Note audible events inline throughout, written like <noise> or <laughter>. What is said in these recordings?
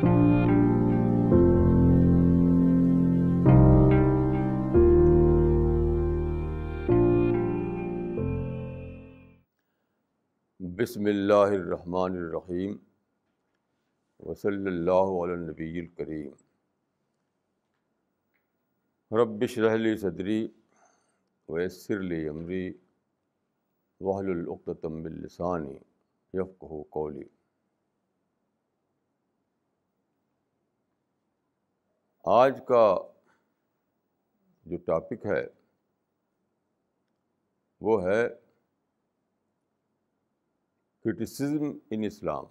بسم اللہ الرحمن الرحیم وصلی اللہ علیہ نبی الکریم ربش رحلی صدری ویسر لی عمری وحل العقتم السانی یفقہ قولی آج کا جو ٹاپک ہے، وہ ہے کرٹیسزم ان اسلام۔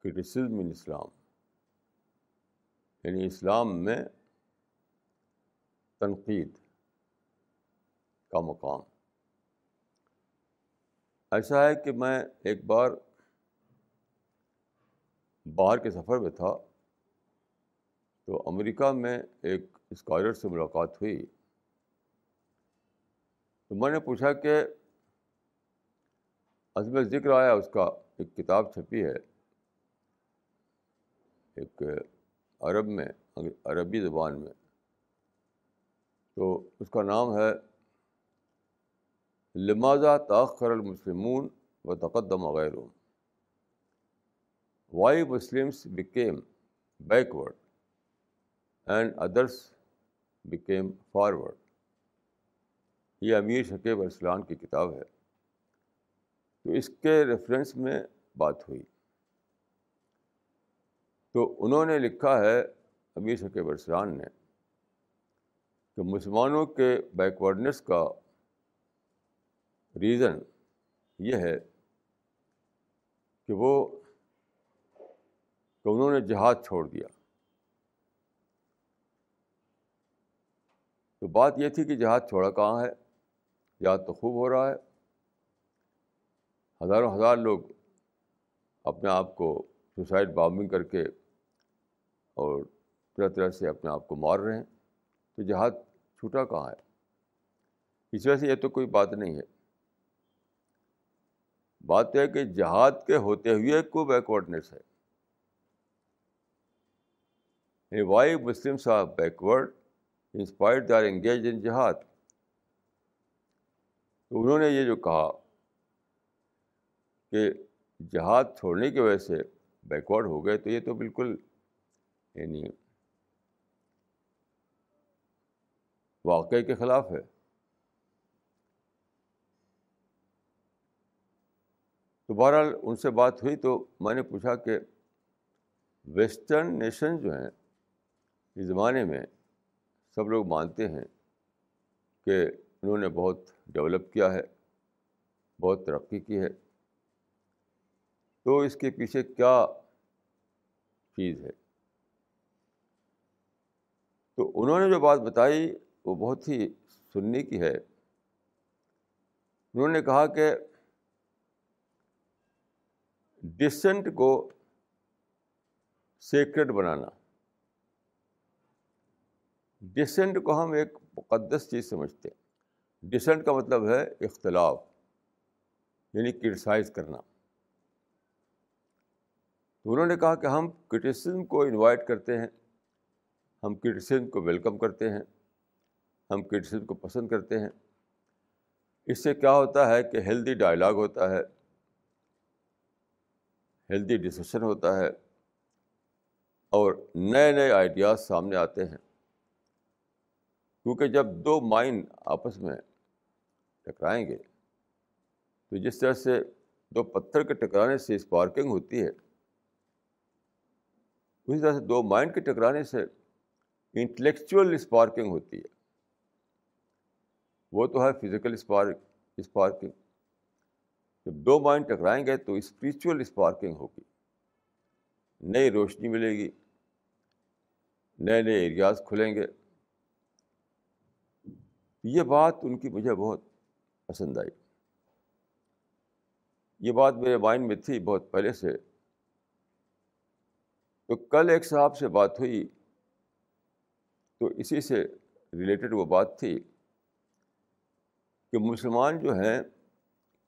کرٹیسزم ان اسلام۔ یعنی اسلام میں تنقید کا مقام۔ ایسا ہے کہ میں ایک بار باہر کے سفر میں تھا تو امریکہ میں ایک اسکالر سے ملاقات ہوئی۔ تو میں نے پوچھا کہ عزم ذکر آیا، اس کا ایک کتاب چھپی ہے، ایک عرب میں، عربی زبان میں۔ تو اس کا نام ہے لمازہ تاخر المسلمون و تقدم غیر why Muslims became backward and others became forward یہ امیر شکیب ارسلان کی کتاب ہے۔ تو اس کے ریفرنس میں بات ہوئی۔ تو انہوں نے لکھا ہے امیر شکیب ارسلان نے کہ مسلمانوں کے بیکورڈنیس کا ریزن یہ ہے کہ وہ کہ انہوں نے جہاد چھوڑ دیا۔ تو بات یہ تھی کہ جہاد چھوڑا کہاں ہے؟ یاد تو خوب ہو رہا ہے۔ ہزاروں ہزار لوگ اپنے آپ کو سوسائڈ بامبنگ کر کے اور طرح طرح سے اپنے آپ کو مار رہے ہیں۔ تو جہاد چھوٹا کہاں ہے؟ اس وجہ سے یہ تو کوئی بات نہیں ہے۔ بات یہ ہے کہ جہاد کے ہوتے ہوئے کو بیکورڈنیس ہے۔ Why Muslim are backward inspired they are engage in jihad تو انہوں نے یہ جو کہا کہ جہاد چھوڑنے کی وجہ سے بیکورڈ ہو گئے، تو یہ تو بالکل یعنی واقعے کے خلاف ہے۔ تو بہرحال ان سے بات ہوئی تو میں نے پوچھا کہ ویسٹرن نیشن جو ہیں اس زمانے میں سب لوگ مانتے ہیں کہ انہوں نے بہت ڈیولپ کیا ہے، بہت ترقی کی ہے۔ تو اس کے پیچھے کیا چیز ہے؟ تو انہوں نے جو بات بتائی وہ بہت ہی سننے کی ہے۔ انہوں نے کہا کہ ڈسنٹ کو سیکرٹ بنانا۔ ڈسنٹ کو ہم ایک مقدس چیز سمجھتے ہیں۔ ڈسنٹ کا مطلب ہے اختلاف یعنی کرٹیسائز کرنا۔ تو انہوں نے کہا کہ ہم کرٹیسزم کو انوائٹ کرتے ہیں، ہم کرٹیسزم کو ویلکم کرتے ہیں، ہم کرٹیسزم کو پسند کرتے ہیں۔ اس سے کیا ہوتا ہے کہ ہیلدی ڈائلاگ ہوتا ہے، ہیلدی ڈسکشن ہوتا ہے اور نئے نئے آئیڈیاز سامنے آتے ہیں۔ کیونکہ جب دو مائنڈ آپس میں ٹکرائیں گے، تو جس طرح سے دو پتھر کے ٹکرانے سے اسپارکنگ ہوتی ہے، اسی طرح سے دو مائنڈ کے ٹکرانے سے انٹلیکچوئل اسپارکنگ ہوتی ہے۔ وہ تو ہے فزیکل اسپارک، اسپارکنگ۔ جب دو مائنڈ ٹکرائیں گے تو اسپریچول اسپارکنگ ہوگی۔ نئی روشنی ملے گی، نئے نئے ایریاز کھلیں گے۔ یہ بات ان کی مجھے بہت پسند آئی۔ یہ بات میرے مائنڈ میں تھی بہت پہلے سے۔ تو کل ایک صاحب سے بات ہوئی۔ تو اسی سے ریلیٹڈ وہ بات تھی کہ مسلمان جو ہیں،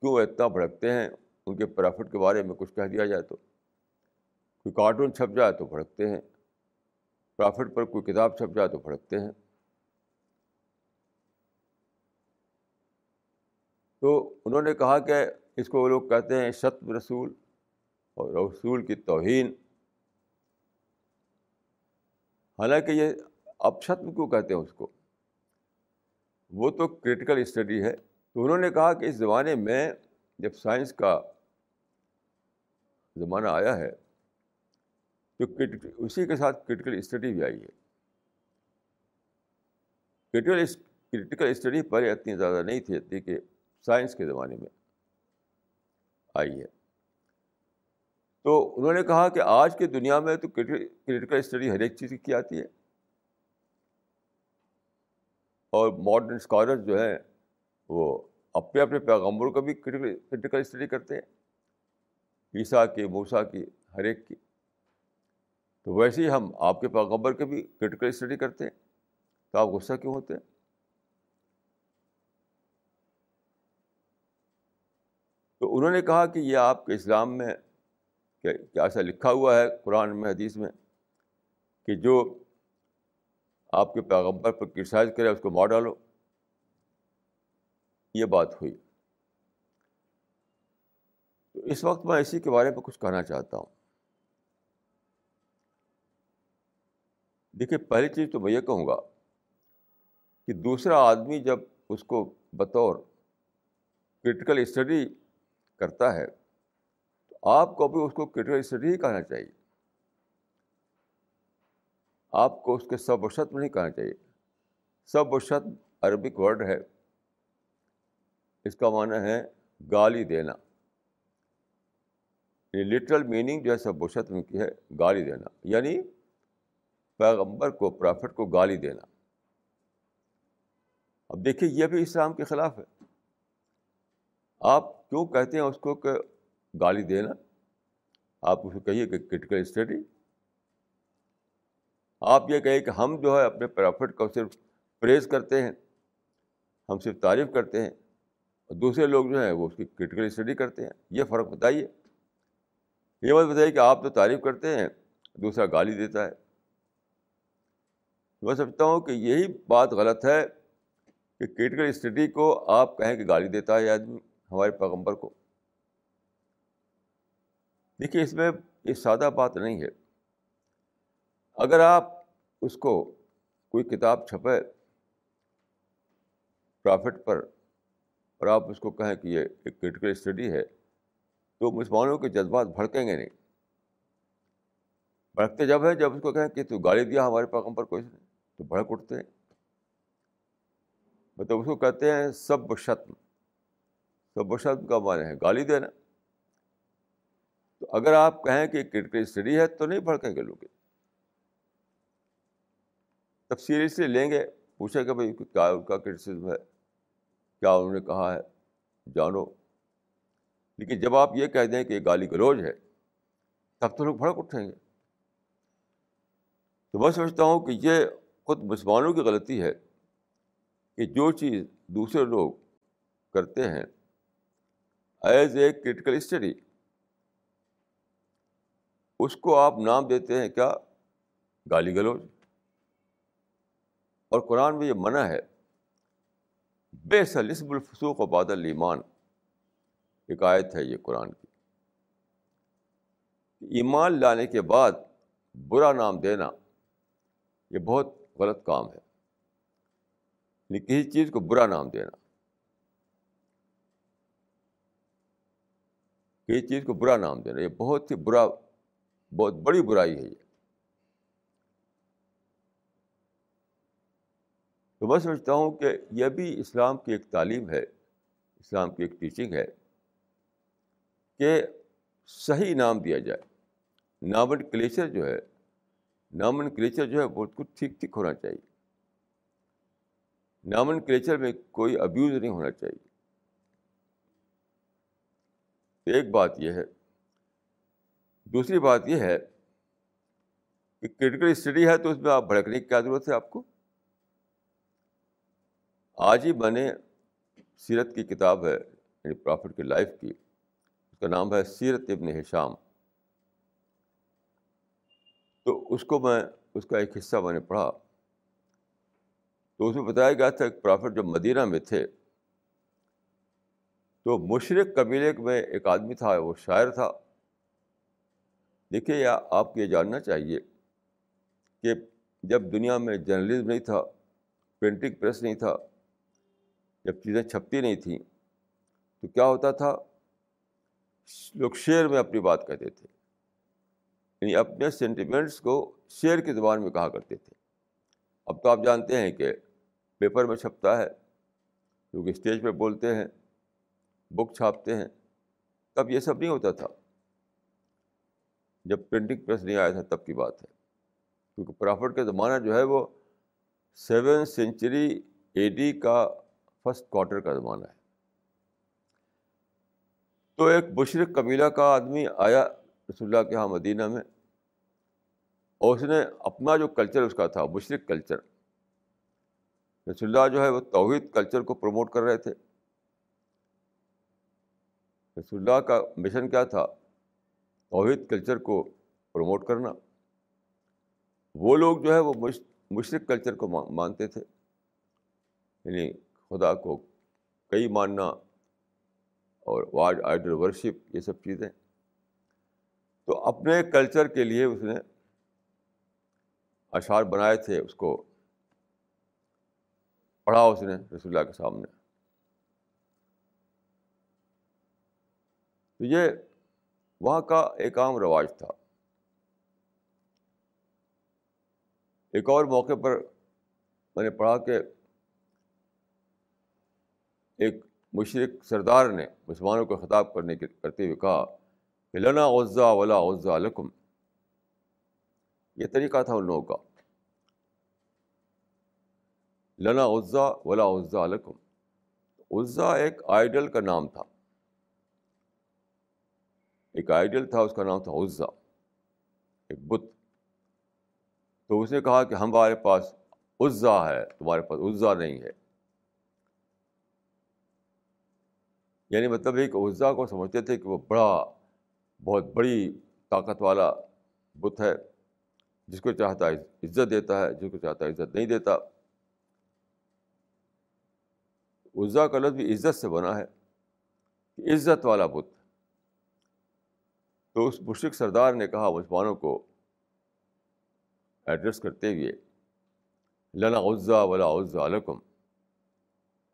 کیوں اتنا بھڑکتے ہیں؟ ان کے پرافٹ کے بارے میں کچھ کہہ دیا جائے تو۔ کوئی کارٹون چھپ جائے تو بھڑکتے ہیں۔ پرافٹ پر کوئی کتاب چھپ جائے تو بھڑکتے ہیں۔ تو انہوں نے کہا کہ اس کو وہ لوگ کہتے ہیں شتم رسول اور رسول کی توہین۔ حالانکہ یہ اب شتم کیوں کہتے ہیں اس کو۔ وہ تو کریٹیکل اسٹڈی ہے۔ تو انہوں نے کہا کہ اس زمانے میں جب سائنس کا زمانہ آیا ہے، تو اسی کے ساتھ کرٹیکل اسٹڈی بھی آئی ہے۔ کرٹیکل کرٹیکل اسٹڈی پہلے اتنی زیادہ نہیں تھی، اتنی کہ سائنس کے زمانے میں۔ آئی ہے تو انہوں نے کہا کہ آج کی دنیا میں تو کریٹیکل اسٹڈی ہر ایک چیز کی آتی ہے۔ اور ماڈرن اسکالر جو ہیں، وہ اپنے اپنے پیغمبروں کا بھی کریٹیکل اسٹڈی کرتے ہیں۔ عیسیٰ کی موسا کی، ہر ایک کی۔ تو ویسے ہی ہم آپ کے پیغمبر کے بھی کریٹیکل اسٹڈی کرتے ہیں۔ تو آپ غصہ کیوں ہوتے ہیں؟ انہوں نے کہا کہ یہ آپ کے اسلام میں کیا ایسا لکھا ہوا ہے قرآن میں، حدیث میں، کہ جو آپ کے پیغمبر پر کرسائز کرے، اس کو مار ڈالو۔ یہ بات ہوئی۔ تو اس وقت میں اسی کے بارے میں کچھ کہنا چاہتا ہوں۔ دیکھیے، پہلی چیز تو میں یہ کہوں گا کہ دوسرا آدمی جب اس کو بطور کرٹیکل اسٹڈی کرتا ہے، تو آپ کو بھی اس کو کرٹیکل اسٹڈی ہی کہنا چاہیے۔ آپ کو اس کے سب و شت نہیں کہنا چاہیے۔ سب و شت عربک ورڈ ہے۔ اس کا معنی ہے گالی دینا۔ لٹرل میننگ جو ہے سب و شت کی ہے، گالی دینا۔ یعنی پیغمبر کو پرافٹ کو گالی دینا۔ اب دیکھیے یہ بھی اسلام کے خلاف ہے۔ آپ کیوں کہتے ہیں اس کو کہ گالی دینا؟ آپ اس کو کہیے کہ کرٹیکل اسٹڈی آپ یہ کہیں کہ ہم جو ہے اپنے پرافٹ کو صرف پریز کرتے ہیں، ہم صرف تعریف کرتے ہیں اور دوسرے لوگ جو ہیں وہ اس کی کرٹیکل اسٹڈی کرتے ہیں۔ یہ فرق بتائیے۔ یہ بات بتائیے کہ آپ تو تعریف کرتے ہیں، دوسرا گالی دیتا ہے۔ میں سمجھتا ہوں کہ یہی بات غلط ہے کہ کرٹیکل اسٹڈی کو آپ کہیں کہ گالی دیتا ہے آدمی۔ ہمارے پیغمبر کو۔ دیکھیے، اس میں یہ سادہ بات نہیں ہے۔ اگر آپ اس کو کوئی کتاب چھپے پرافٹ پر اور آپ اس کو کہیں کہ یہ ایک کرٹیکل اسٹڈی ہے، تو مسلمانوں کے جذبات بھڑکیں گے نہیں۔ بھڑکتے جب ہے جب اس کو کہیں کہ تو گالی دیا ہمارے پیغمبر کو اس نے، تو بھڑک اٹھتے ہیں۔ مطلب اس کو کہتے ہیں سب شتم۔ سب شتم کا معنی ہے گالی دینا۔ تو اگر آپ کہیں کہ کرکٹ اسٹڈی ہے تو نہیں بھڑکیں گے لوگ۔ تب سیریسلی لیں گے، پوچھیں کہ بھائی کیا ان کا کرٹیسزم ہے، کیا انہوں نے کہا ہے، جانو۔ لیکن جب آپ یہ کہہ دیں کہ یہ گالی گلوج ہے، تب تو لوگ بھڑک اٹھیں گے۔ تو میں سمجھتا ہوں کہ یہ خود مسلمانوں کی غلطی ہے کہ جو چیز دوسرے لوگ کرتے ہیں ایز اے کرٹیکل اسٹڈی۔ اس کو آپ نام دیتے ہیں کیا؟ گالی گلوچ۔ اور قرآن میں یہ منع ہے، بے سلسب الفسوق و بادل ایمان۔ ایک آیت ہے یہ قرآن کی۔ ایمان لانے کے بعد برا نام دینا، یہ بہت غلط کام ہے۔ کسی چیز کو برا نام دینا۔ کسی چیز کو برا نام دینا یہ بہت ہی برا، بہت بڑی برائی ہے یہ۔ تو میں سمجھتا ہوں کہ یہ بھی اسلام کی ایک تعلیم ہے، اسلام کی ایک ٹیچنگ ہے کہ صحیح نام دیا جائے۔ نامن کلیچر جو ہے نامن کلیچر جو ہے بہت کچھ ٹھیک ٹھیک ہونا چاہیے۔ نامن کلیچر میں کوئی ابیوز نہیں ہونا چاہیے۔ ایک بات یہ ہے۔ دوسری بات یہ ہے کہ کرٹیکل اسٹڈی ہے تو اس میں آپ بھڑکنے کی کیا ضرورت ہے آپ کو؟ آج ہی میں نے سیرت کی کتاب ہے یعنی پرافٹ کی لائف کی، اس کا نام ہے سیرت ابن حشام تو اس کو میں، اس کا ایک حصہ میں نے پڑھا۔ تو اس میں بتایا گیا تھا کہ پرافٹ جب مدینہ میں تھے تو مشرق قبیلے میں ایک آدمی تھا، وہ شاعر تھا۔ دیکھیے، یا آپ کو یہ جاننا چاہیے کہ جب دنیا میں جرنلزم نہیں تھا، پرنٹنگ پریس نہیں تھا، جب چیزیں چھپتی نہیں تھیں، تو کیا ہوتا تھا؟ لوگ شعر میں اپنی بات کہتے تھے۔ یعنی اپنے سینٹیمنٹس کو شعر کی زبان میں کہا کرتے تھے۔ اب تو آپ جانتے ہیں کہ پیپر میں چھپتا ہے کیونکہ اسٹیج پہ بولتے ہیں۔ بک چھاپتے ہیں، تب یہ سب نہیں ہوتا تھا۔ جب پرنٹنگ پریس نہیں آیا تھا، تب کی بات ہے۔ کیونکہ پرافٹ کا زمانہ جو ہے، وہ سیون سینچری اے ڈی کا فسٹ کوارٹر کا زمانہ ہے۔ تو ایک مشرق قبیلہ کا آدمی آیا رسول اللہ کے یہاں مدینہ میں۔ اور اس نے اپنا جو کلچر اس کا تھا، مشرق کلچر رسول اللہ جو ہے، وہ توحید کلچر کو پروموٹ کر رہے تھے۔ رسول اللہ کا مشن کیا تھا؟ توحید کلچر کو پروموٹ کرنا۔ وہ لوگ جو ہے وہ مشرق کلچر کو مانتے تھے۔ یعنی خدا کو کئی ماننا اور واج آئیڈل ورشپ یہ سب چیزیں۔ تو اپنے کلچر کے لیے اس نے اشعار بنائے تھے اس کو۔ پڑھا اس نے رسول اللہ کے سامنے۔ تو یہ وہاں کا ایک عام رواج تھا۔ ایک اور موقع پر میں نے پڑھا کہ ایک مشرق سردار نے مسلمانوں کو خطاب کرنے کے، کرتے ہوئے کہا کہ لنا غزہ ولا غزہ علکم یہ طریقہ تھا ان لوگوں کا۔ لنا غزہ ولا غزہ علکم عزا ایک آئیڈل کا نام تھا۔ ایک آئیڈل تھا، اس کا نام تھا عزا، ایک بت۔ تو اس نے کہا کہ ہمارے پاس عزا ہے، تمہارے پاس عزا نہیں ہے۔ یعنی مطلب ایک عزا کو سمجھتے تھے کہ وہ بڑا، بہت بڑی طاقت والا بت ہے، جس کو چاہتا ہے عزت دیتا ہے، جس کو چاہتا ہے عزت نہیں دیتا۔ عزا کا لفظ بھی عزت سے بنا ہے عزت والا بت۔ تو اس مشرق سردار نے کہا مسلمانوں کو ایڈریس کرتے ہوئے، لنا عزا ولا عزا علیکم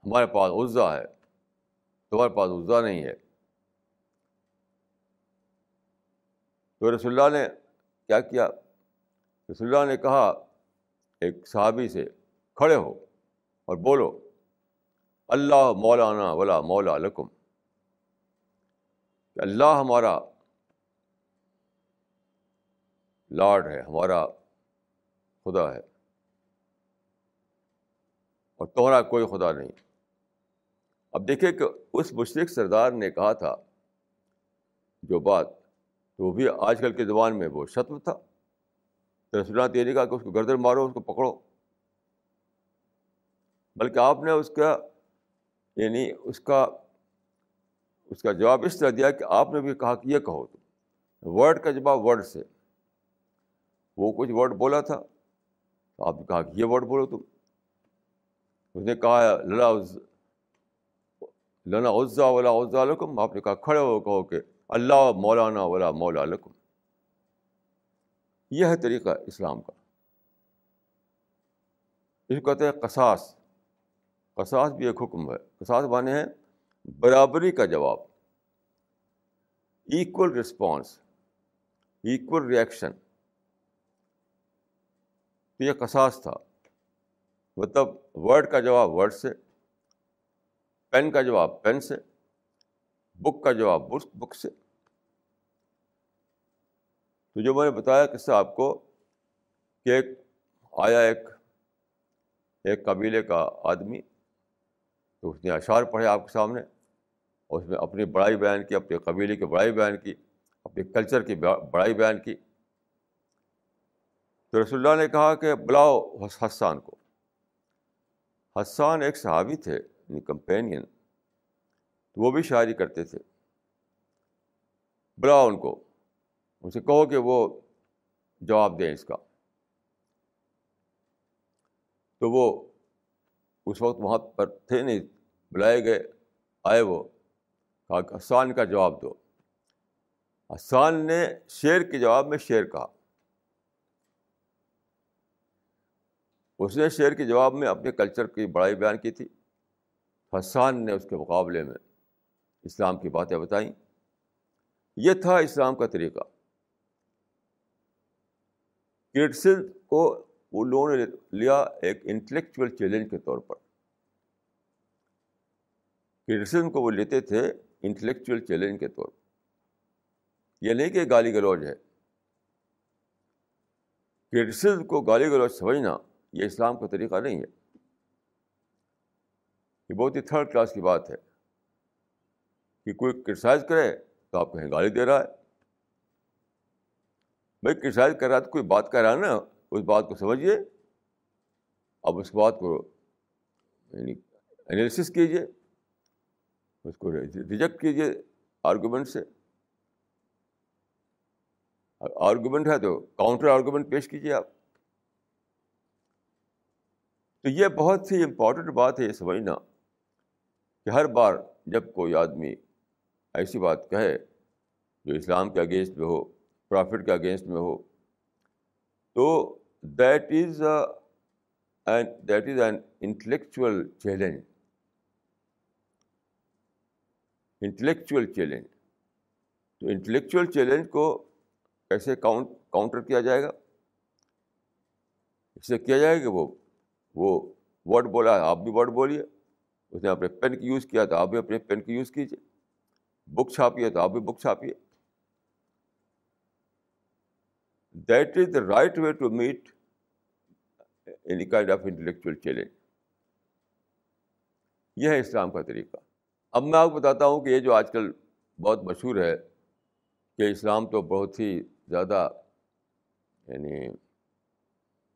ہمارے پاس عزا ہے، تمہارے پاس عزا نہیں ہے۔ تو رسول اللہ نے کیا کیا؟ رسول اللہ نے کہا، ایک صحابی سے، کھڑے ہو اور بولو، اللہ مولانا ولا مولا لکم۔ کہ اللہ ہمارا لاڈ ہے، ہمارا خدا ہے۔ اور تمہارا کوئی خدا نہیں۔ اب دیکھیں کہ اس مشرق سردار نے کہا تھا، جو بات تو وہ بھی آج کل کے زبان میں وہ شتم تھا۔ تو رسول اللہ یہ نہیں کہا کہ اس کو گردر مارو، اس کو پکڑو۔ بلکہ آپ نے اس کا یعنی اس کا اس کا جواب اس طرح دیا کہ آپ نے بھی کہا کہ یہ کہو تم۔ ورڈ کا جواب ورڈ سے۔ وہ کچھ ورڈ بولا تھا۔ تو آپ نے کہا کہ یہ ورڈ بولو تم۔ اس نے کہا للا لنا عزا ولا عزا علکم آپ نے کہا، کھڑے ہو، کہو کہ اللہ مولانا ولا مولا علکم یہ ہے طریقہ اسلام کا۔ اس کو کہتے ہیں قصاص۔ قصاص بھی ایک حکم ہے۔ قصاص مانے ہیں برابری کا جواب۔ ایکول رسپانس ایکول ریئیکشن تو یہ قصاص تھا۔ مطلب ورڈ کا جواب ورڈ سے پین کا جواب پین سے بک کا جواب بک بک سے۔ تو جو میں نے بتایا قصہ آپ کو کہ ایک آیا ایک ایک قبیلے کا آدمی، تو اس نے اشعار پڑھے آپ کے سامنے، اور اس میں اپنی بڑائی بیان کی، اپنے قبیلے کی بڑائی بیان کی، اپنے کلچر کی بڑائی بیان کی۔ تو رسول اللہ نے کہا کہ بلاؤ حسان کو۔ حسان ایک صحابی تھے یعنی کمپینین۔ تو وہ بھی شاعری کرتے تھے۔ بلاؤ ان کو۔ ان سے کہو کہ وہ جواب دیں اس کا۔ تو وہ اس وقت وہاں پر تھے نہیں، بلائے گئے۔ آئے وہ۔ کہا کہ حسان کا جواب دو۔ حسان نے شعر کے جواب میں شعر کہا۔ اس نے شعر کے جواب میں اپنے کلچر کی بڑائی بیان کی تھی۔ حسان نے اس کے مقابلے میں اسلام کی باتیں بتائیں۔ یہ تھا اسلام کا طریقہ۔ کرٹسن کو وہ لوگوں نے لیا ایک انٹلیکچوئل چیلنج کے طور پر۔ کرٹسن کو وہ لیتے تھے انٹلیکچوئل چیلنج کے طور پر۔ یہ نہیں کہ گالی گلوچ ہے۔ کرٹسن کو گالی گلوچ سمجھنا یہ اسلام کا طریقہ نہیں ہے۔ یہ بہت ہی تھرڈ کلاس کی بات ہے۔ کہ کوئی کرٹیسائز کرے تو آپ کہیں گالی دے رہا ہے۔ بھائی کرٹیسائز کر رہا ہے تو کوئی بات کہہ رہا ہے نا، اس بات کو سمجھیے۔ اب اس بات کو یعنی انالیسس کیجیے۔ اس کو ریجیکٹ کیجیے آرگومنٹ سے۔ آرگومنٹ ہے تو کاؤنٹر آرگومنٹ پیش کیجیے آپ۔ تو یہ بہت ہی امپورٹنٹ بات ہے یہ سمجھنا کہ ہر بار جب کوئی آدمی ایسی بات کہے جو اسلام کے اگینسٹ میں ہو پرافٹ کے اگینسٹ میں ہو، تو that is that is an intellectual challenge intellectual challenge تو انٹلیکچوئل چیلنج کو کیسے کاؤنٹ کاؤنٹر کیا جائے گا؟ اس سے کیا جائے گا وہ وہ ورڈ بولا، آپ بھی ورڈ بولیے۔ اس نے اپنے پین کی یوز کیا تو آپ بھی اپنے پین کی یوز کیجیے بک چھاپیے تو آپ بھی book چھاپیے۔ That is the right way to meet any kind of intellectual challenge یہ ہے اسلام کا طریقہ۔ اب میں آپ کو بتاتا ہوں کہ یہ جو آج کل بہت مشہور ہے کہ اسلام تو بہت ہی زیادہ یعنی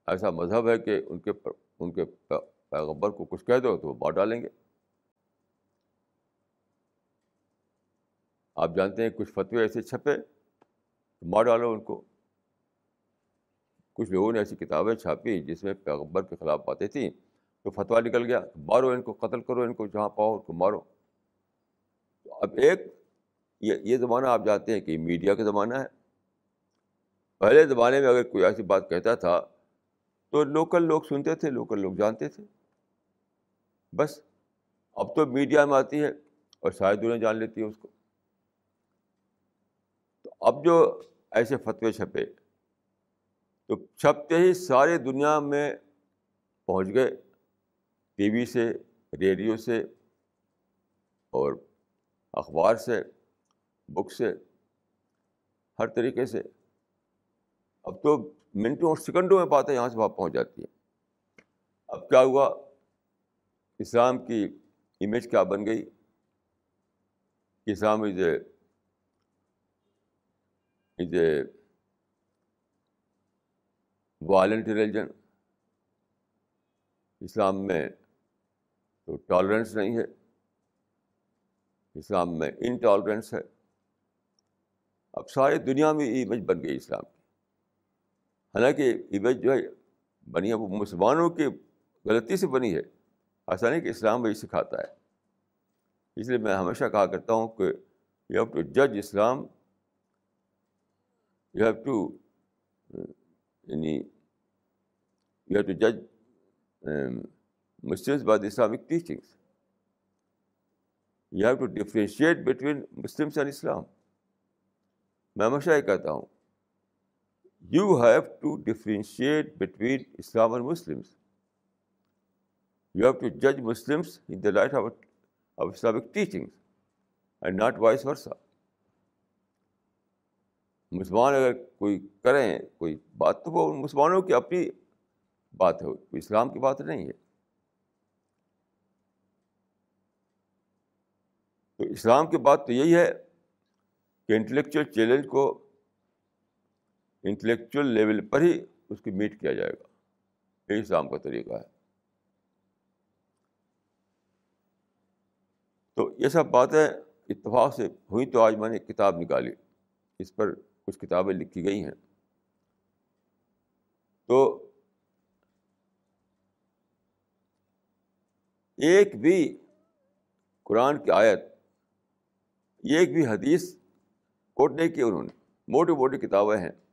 ایسا مذہب ہے کہ ان کے ان کے پیغبر کو کچھ کہہ دو تو وہ مار ڈالیں گے۔ آپ جانتے ہیں کچھ فتوے ایسے چھپے تو مار ڈالو ان کو۔ کچھ لوگوں نے ایسی کتابیں چھاپی جس میں پیغبر کے خلاف باتیں تھیں۔ تو فتویٰ نکل گیا مارو ان کو، قتل کرو ان کو، جہاں پاؤ ان کو مارو۔ تو اب ایک، یہ یہ زمانہ آپ جانتے ہیں کہ میڈیا کا زمانہ ہے۔ پہلے زمانے میں اگر کوئی ایسی بات کہتا تھا تو لوکل لوگ سنتے تھے لوکل لوگ جانتے تھے۔ بس، اب تو میڈیا میں آتی ہے اور شاید انہیں جان لیتی ہے اس کو۔ تو اب جو ایسے فتوے چھپے، تو چھپتے ہی سارے دنیا میں پہنچ گئے۔ ٹی وی سے، ریڈیو سے اور اخبار سے، بک سے، ہر طریقے سے۔ اب تو منٹوں اور سیکنڈوں میں باتیں یہاں سے وہاں پہنچ جاتی ہیں۔ اب کیا ہوا؟ اسلام کی امیج کیا بن گئی؟ اسلام از اے از اے وائلنٹ ریلیجن اسلام میں تو ٹالرنس نہیں ہے۔ اسلام میں انٹالرنس ہے۔ اب ساری دنیا میں امیج بن گئی اسلام کی۔ حالانکہ عبید جو ہے، بنی ہے وہ مسلمانوں کی غلطی سے بنی ہے۔ ایسا نہیں کہ اسلام وہی سکھاتا ہے۔ اس لیے میں ہمیشہ کہا کرتا ہوں کہ یو ہیو ٹو جج اسلام۔ یو ہیو ٹو یعنی یو ہیو ٹو جج Muslims by Islamic teachings you have to differentiate between Muslims and Islam میں ہمیشہ یہ کہتا ہوں you have to differentiate between Islam اور مسلمس یو ہیو ٹو جج Muslims in the light of of Islamic teaching and not vice versa مسلمان اگر کوئی کریں، کوئی بات تو وہ مسلمانوں کی اپنی بات ہے اسلام کی بات نہیں ہے۔ تو اسلام کی بات تو یہی ہے کہ انٹلیکچوئل چیلنج کو انٹلیکچوئل لیول پر ہی اس کی میٹ کیا جائے گا۔ یہی اسلام کا طریقہ ہے۔ تو یہ سب باتیں اتفاق سے ہوئی تو آج میں نے کتاب نکالی۔ اس پر کچھ کتابیں لکھی گئی ہیں۔ تو ایک بھی قرآن کی آیت ایک بھی حدیث کوٹ نہیں کی انہوں نے، موٹی موٹی کتابیں ہیں۔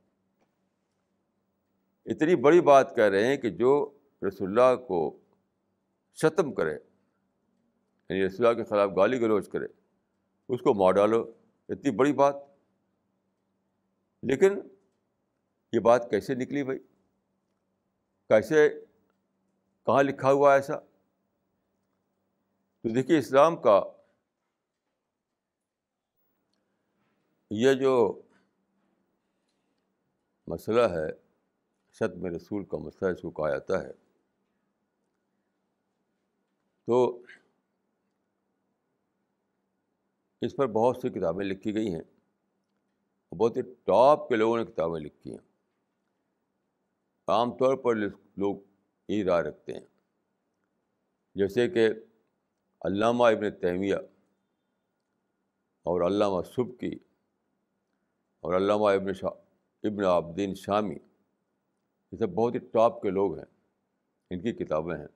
اتنی بڑی بات کہہ رہے ہیں کہ جو رسول اللہ کو ختم کرے یعنی رسول اللہ کے خلاف گالی گلوچ کرے، اس کو مار ڈالو، اتنی بڑی بات۔ لیکن یہ بات کیسے نکلی بھائی؟ کیسے، کہاں لکھا ہوا ایسا؟ تو دیکھیے اسلام کا یہ جو مسئلہ ہے شت میں رسول کا مسئلہ اس کو کہا جاتا ہے۔ تو اس پر بہت سی کتابیں لکھی گئی ہیں۔ بہت ہی ٹاپ کے لوگوں نے کتابیں لکھی ہیں۔ عام طور پر لوگ یہی رائے رکھتے ہیں۔ جیسے کہ علامہ ابن تیمیہ اور علامہ سبکی اور علامہ ابن شاہ ابن عابدین شامی یہ سب بہت ہی ٹاپ کے لوگ ہیں، ان کی کتابیں ہیں۔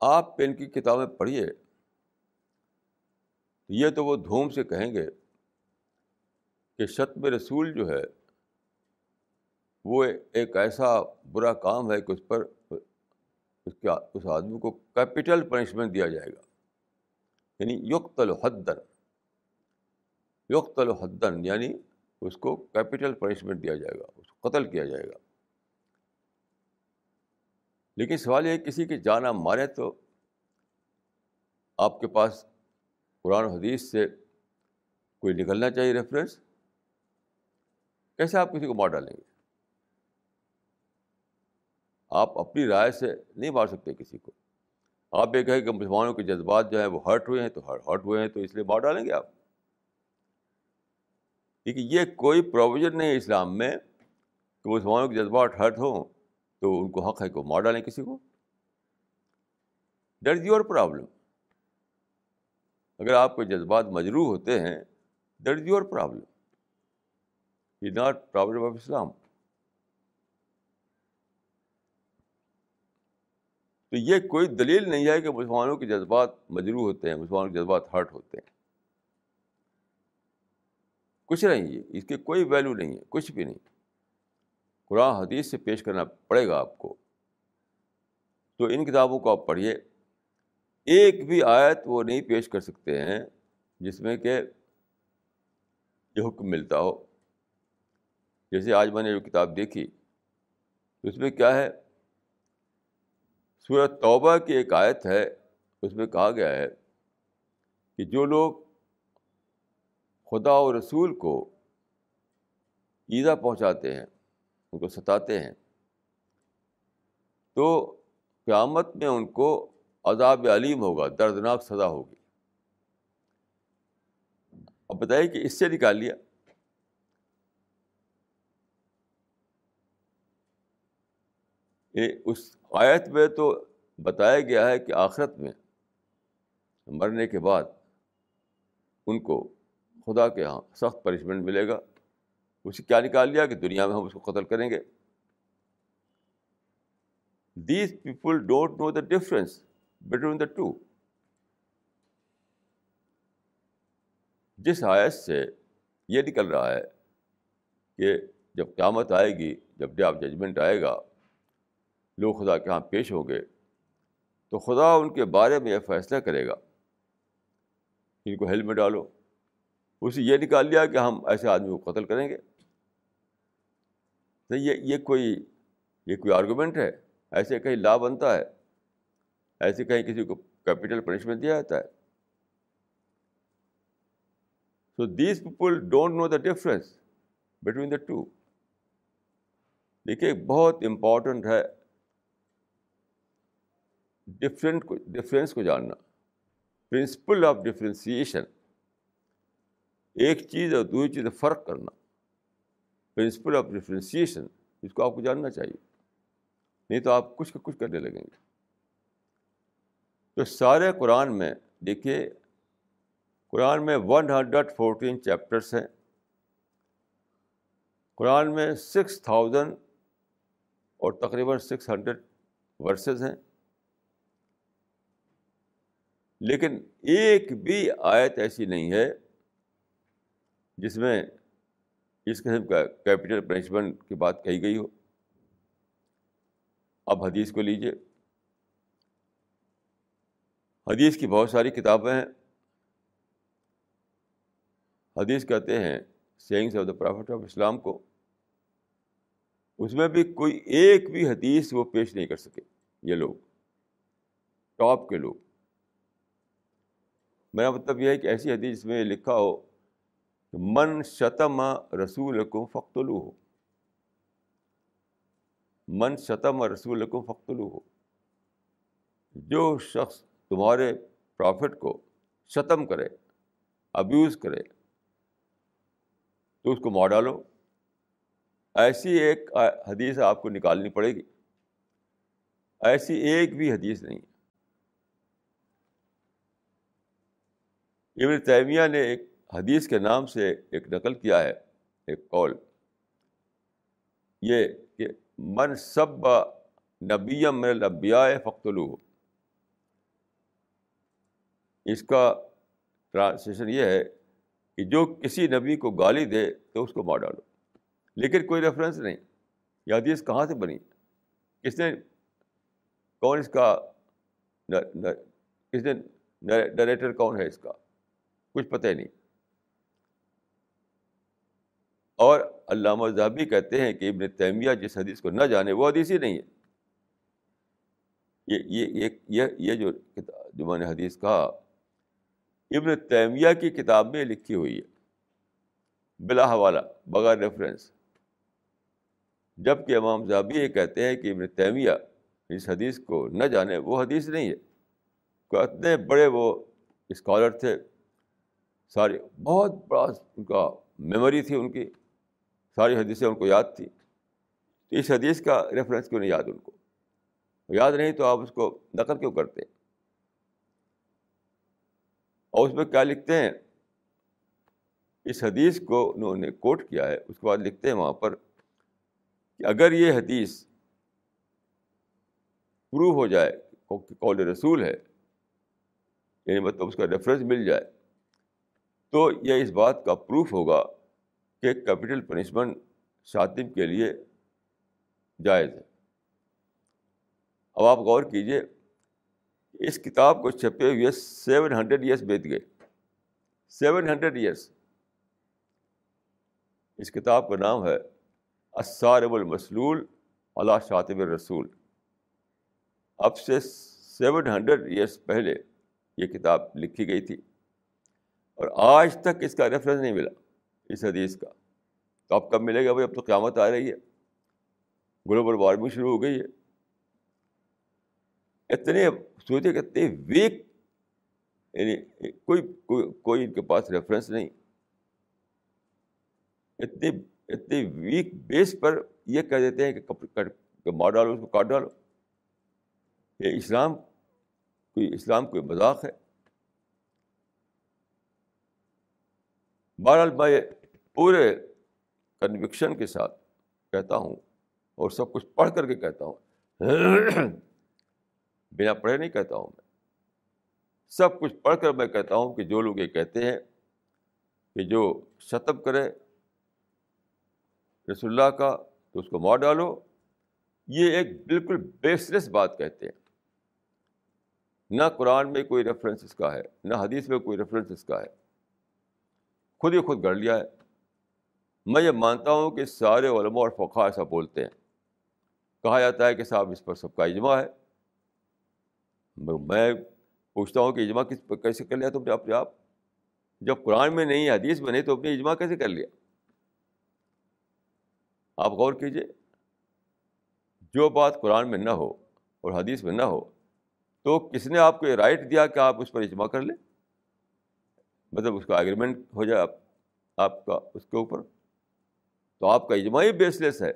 آپ ان کی کتابیں پڑھیے، یہ تو وہ دھوم سے کہیں گے کہ شتم رسول جو ہے، وہ ایک ایسا برا کام ہے کہ اس پر اس کے اس آدمی کو کیپٹل پنشمنٹ دیا جائے گا۔ یعنی یقت الحدن یقت الحدن یعنی اس کو کیپٹل پنشمنٹ دیا جائے گا، اس کو قتل کیا جائے گا۔ لیکن سوال یہ کسی کی جانا مارے تو آپ کے پاس قرآن حدیث سے کوئی نکلنا چاہیے ریفرنس کیسے آپ کسی کو مار ڈالیں گے؟ آپ اپنی رائے سے نہیں مار سکتے کسی کو۔ آپ یہ کہیں کہ مسلمانوں کے جذبات جو ہیں وہ ہرٹ ہوئے ہیں تو ہرٹ ہوئے ہیں تو اس لیے مار ڈالیں گے آپ۔ کیونکہ یہ کوئی پروویژن نہیں ہے اسلام میں کہ مسلمانوں کے جذبات ہرٹ ہوں تو ان کو حق ہے کہ مار ڈالیں کسی کو۔ ڈر یور پرابلم اگر آپ کے جذبات مجروح ہوتے ہیں that is your problem is not problem of Islam تو یہ کوئی دلیل نہیں ہے کہ مسلمانوں کے جذبات مجروح ہوتے ہیں، مسلمانوں کے جذبات ہرٹ ہوتے ہیں۔ کچھ نہیں ہے اس کی کوئی ویلو نہیں ہے، کچھ بھی نہیں۔ قرآن حدیث سے پیش کرنا پڑے گا آپ کو۔ تو ان کتابوں کو آپ پڑھیے۔ ایک بھی آیت وہ نہیں پیش کر سکتے ہیں جس میں کہ یہ حکم ملتا ہو۔ جیسے آج میں نے جو کتاب دیکھی، اس میں کیا ہے؟ سورت توبہ کی ایک آیت ہے، اس میں کہا گیا ہے کہ جو لوگ خدا و رسول کو ایزا پہنچاتے ہیں، ان کو ستاتے ہیں۔ تو قیامت میں ان کو عذاب علیم ہوگا، دردناک سزا ہوگی۔ اب بتائیے کہ اس سے نکال لیا۔ اس آیت میں تو بتایا گیا ہے کہ آخرت میں مرنے کے بعد ان کو خدا کے یہاں سخت پنشمنٹ ملے گا۔ اسے کیا نکال لیا کہ دنیا میں ہم اس کو قتل کریں گے؟ These people don't know the difference between the two جس آیت سے یہ نکل رہا ہے کہ جب قیامت آئے گی، جب ڈے آف ججمنٹ آئے گا، لوگ خدا کے یہاں پیش ہوں گے، تو خدا ان کے بارے میں یہ فیصلہ کرے گا۔ ان کو ہیلمٹ ڈالو۔ اسے یہ نکال لیا کہ ہم ایسے آدمی کو قتل کریں گے۔ تو یہ یہ کوئی یہ کوئی آرگومنٹ ہے؟ ایسے کہیں لا بنتا ہے، ایسے کہیں کسی کو کیپیٹل پنشمنٹ دیا جاتا ہے۔ So these people don't know the difference between the two دیکھیے بہت امپورٹنٹ ہے ڈفرینٹ کو ڈفرینس کو جاننا۔ پرنسپل آف ڈفرینسیشن ایک چیز اور دوسری چیز فرق کرنا۔ پرنسپل آف ڈفرینسیشن اس کو آپ کو جاننا چاہیے۔ نہیں تو آپ کچھ کا کچھ کرنے لگیں گے۔ تو سارے قرآن میں دیکھیے، قرآن میں ون ہنڈریڈ فورٹین چیپٹرس ہیں۔ قرآن میں سکس تھاؤزنڈ اور تقریباً سکس ہنڈریڈ ورسز ہیں۔ لیکن ایک بھی آیت ایسی نہیں ہے جس میں اس قسم کا کیپٹل پنشمنٹ کی بات کہی گئی ہو۔ اب حدیث کو لیجیے حدیث کی بہت ساری کتابیں ہیں۔ حدیث کہتے ہیں sayings of the prophet of Islam کو۔ اس میں بھی کوئی ایک بھی حدیث وہ پیش نہیں کر سکے یہ لوگ۔ ٹاپ کے لوگ۔ میرا مطلب یہ ہے کہ ایسی حدیث جس میں لکھا ہو کہ من شتم رسول کو فختلو ہو من شتم رسول کو فختلو ہو جو شخص تمہارے پرافٹ کو شتم کرے ابیوز کرے، تو اس کو مار ڈالو۔ ایسی ایک حدیث آپ کو نکالنی پڑے گی۔ ایسی ایک بھی حدیث نہیں۔ ابن تیمیہ نے ایک حدیث کے نام سے ایک نقل کیا ہے، ایک قول۔ یہ کہ من سب نبیم من الانبیاء فختلو اس کا ٹرانسلیشن یہ ہے کہ جو کسی نبی کو گالی دے تو اس کو مار ڈالو۔ لیکن کوئی ریفرنس نہیں، یہ حدیث کہاں سے بنی؟ کس نے، کون اس کا کس نے ڈائریکٹر کون ہے اس کا؟ کچھ پتہ ہی نہیں۔ اور علامہ ذہبی کہتے ہیں کہ ابن تیمیہ جس حدیث کو نہ جانے وہ حدیث ہی نہیں ہے۔ یہ یہ یہ جو جو میں نے حدیث کہا، ابن تیمیہ کی کتاب میں لکھی ہوئی ہے، بلا حوالہ، بغیر ریفرنس جبکہ امام زابی یہ کہتے ہیں کہ ابن تیمیہ اس حدیث کو نہ جانے وہ حدیث نہیں ہے۔ اتنے بڑے وہ اسکالر تھے، سارے، بہت بڑا ان کا میموری تھی ان کی۔ ساری حدیثیں ان کو یاد تھی تو اس حدیث کا ریفرنس کیوں نہیں یاد ان کو؟ یاد نہیں تو آپ اس کو نقل کیوں کرتے؟ اور اس میں کیا لکھتے ہیں؟ اس حدیث کو انہوں نے کوٹ کیا ہے، اس کے بعد لکھتے ہیں وہاں پر کہ اگر یہ حدیث پروو ہو جائے کہ قول رسول ہے یعنی مطلب اس کا ریفرنس مل جائے، تو یہ اس بات کا پروف ہوگا کہ کیپٹل پنشمنٹ شاطم کے لیے جائز ہے۔ اب آپ غور کیجیے اس کتاب کو چھپے ہوئے سیون ہنڈریڈ ایئرس بیت گئے۔ سیون ہنڈریڈ ایئرس اس کتاب کا نام ہے اسارب المسلول اللہ شاطب الرسول۔ اب سے سیون ہنڈریڈ ایئرس پہلے یہ کتاب لکھی گئی تھی اور آج تک اس کا ریفرنس نہیں ملا۔ اس حدیث کا۔ تو اب کب ملے گا بھائی؟ اب تو قیامت آ رہی ہے۔ گلوبل وارمنگ شروع ہو گئی ہے۔ اتنے سوچے کہ اتنے ویک یعنی کوئی کوئی ان کے پاس ریفرنس نہیں۔ اتنے اتنے ویک بیس پر یہ کہہ دیتے ہیں کہ مار ڈالو، اس کو کاٹ ڈالو۔ یہ اسلام، کوئی اسلام، کوئی مذاق ہے۔ بہرحال میں پورے کنوکشن کے ساتھ کہتا ہوں اور سب کچھ پڑھ کر کے کہتا ہوں۔ <clears throat> بنا پڑھے نہیں کہتا ہوں میں۔ سب کچھ پڑھ کر میں کہتا ہوں کہ جو لوگ یہ کہتے ہیں کہ جو شتب کرے رسول اللہ کا تو اس کو مار ڈالو۔ یہ ایک بالکل بیس لیس بات کہتے ہیں۔ نہ قرآن میں کوئی ریفرنس اس کا ہے، نہ حدیث میں کوئی ریفرنس اس کا ہے۔ خود ہی خود گڑھ لیا ہے۔ میں یہ مانتا ہوں کہ سارے علماء اور فقہ ایسا بولتے ہیں۔ کہا جاتا ہے کہ صاحب اس پر سب کا اجماع ہے۔ میں پوچھتا ہوں کہ اجماع کس پر کیسے کر لیا تم نے اپنے آپ؟ جب قرآن میں نہیں، حدیث میں نہیں تو اپنے اجماع کیسے کر لیا؟ آپ غور کیجیے جو بات قرآن میں نہ ہو اور حدیث میں نہ ہو، تو کس نے آپ کو یہ رائٹ دیا کہ آپ اس پر اجماع کر لیں؟ مطلب اس کا اگریمنٹ ہو جائے آپ آپ کا اس کے اوپر۔ تو آپ کا اجماعی بیس لیس ہے،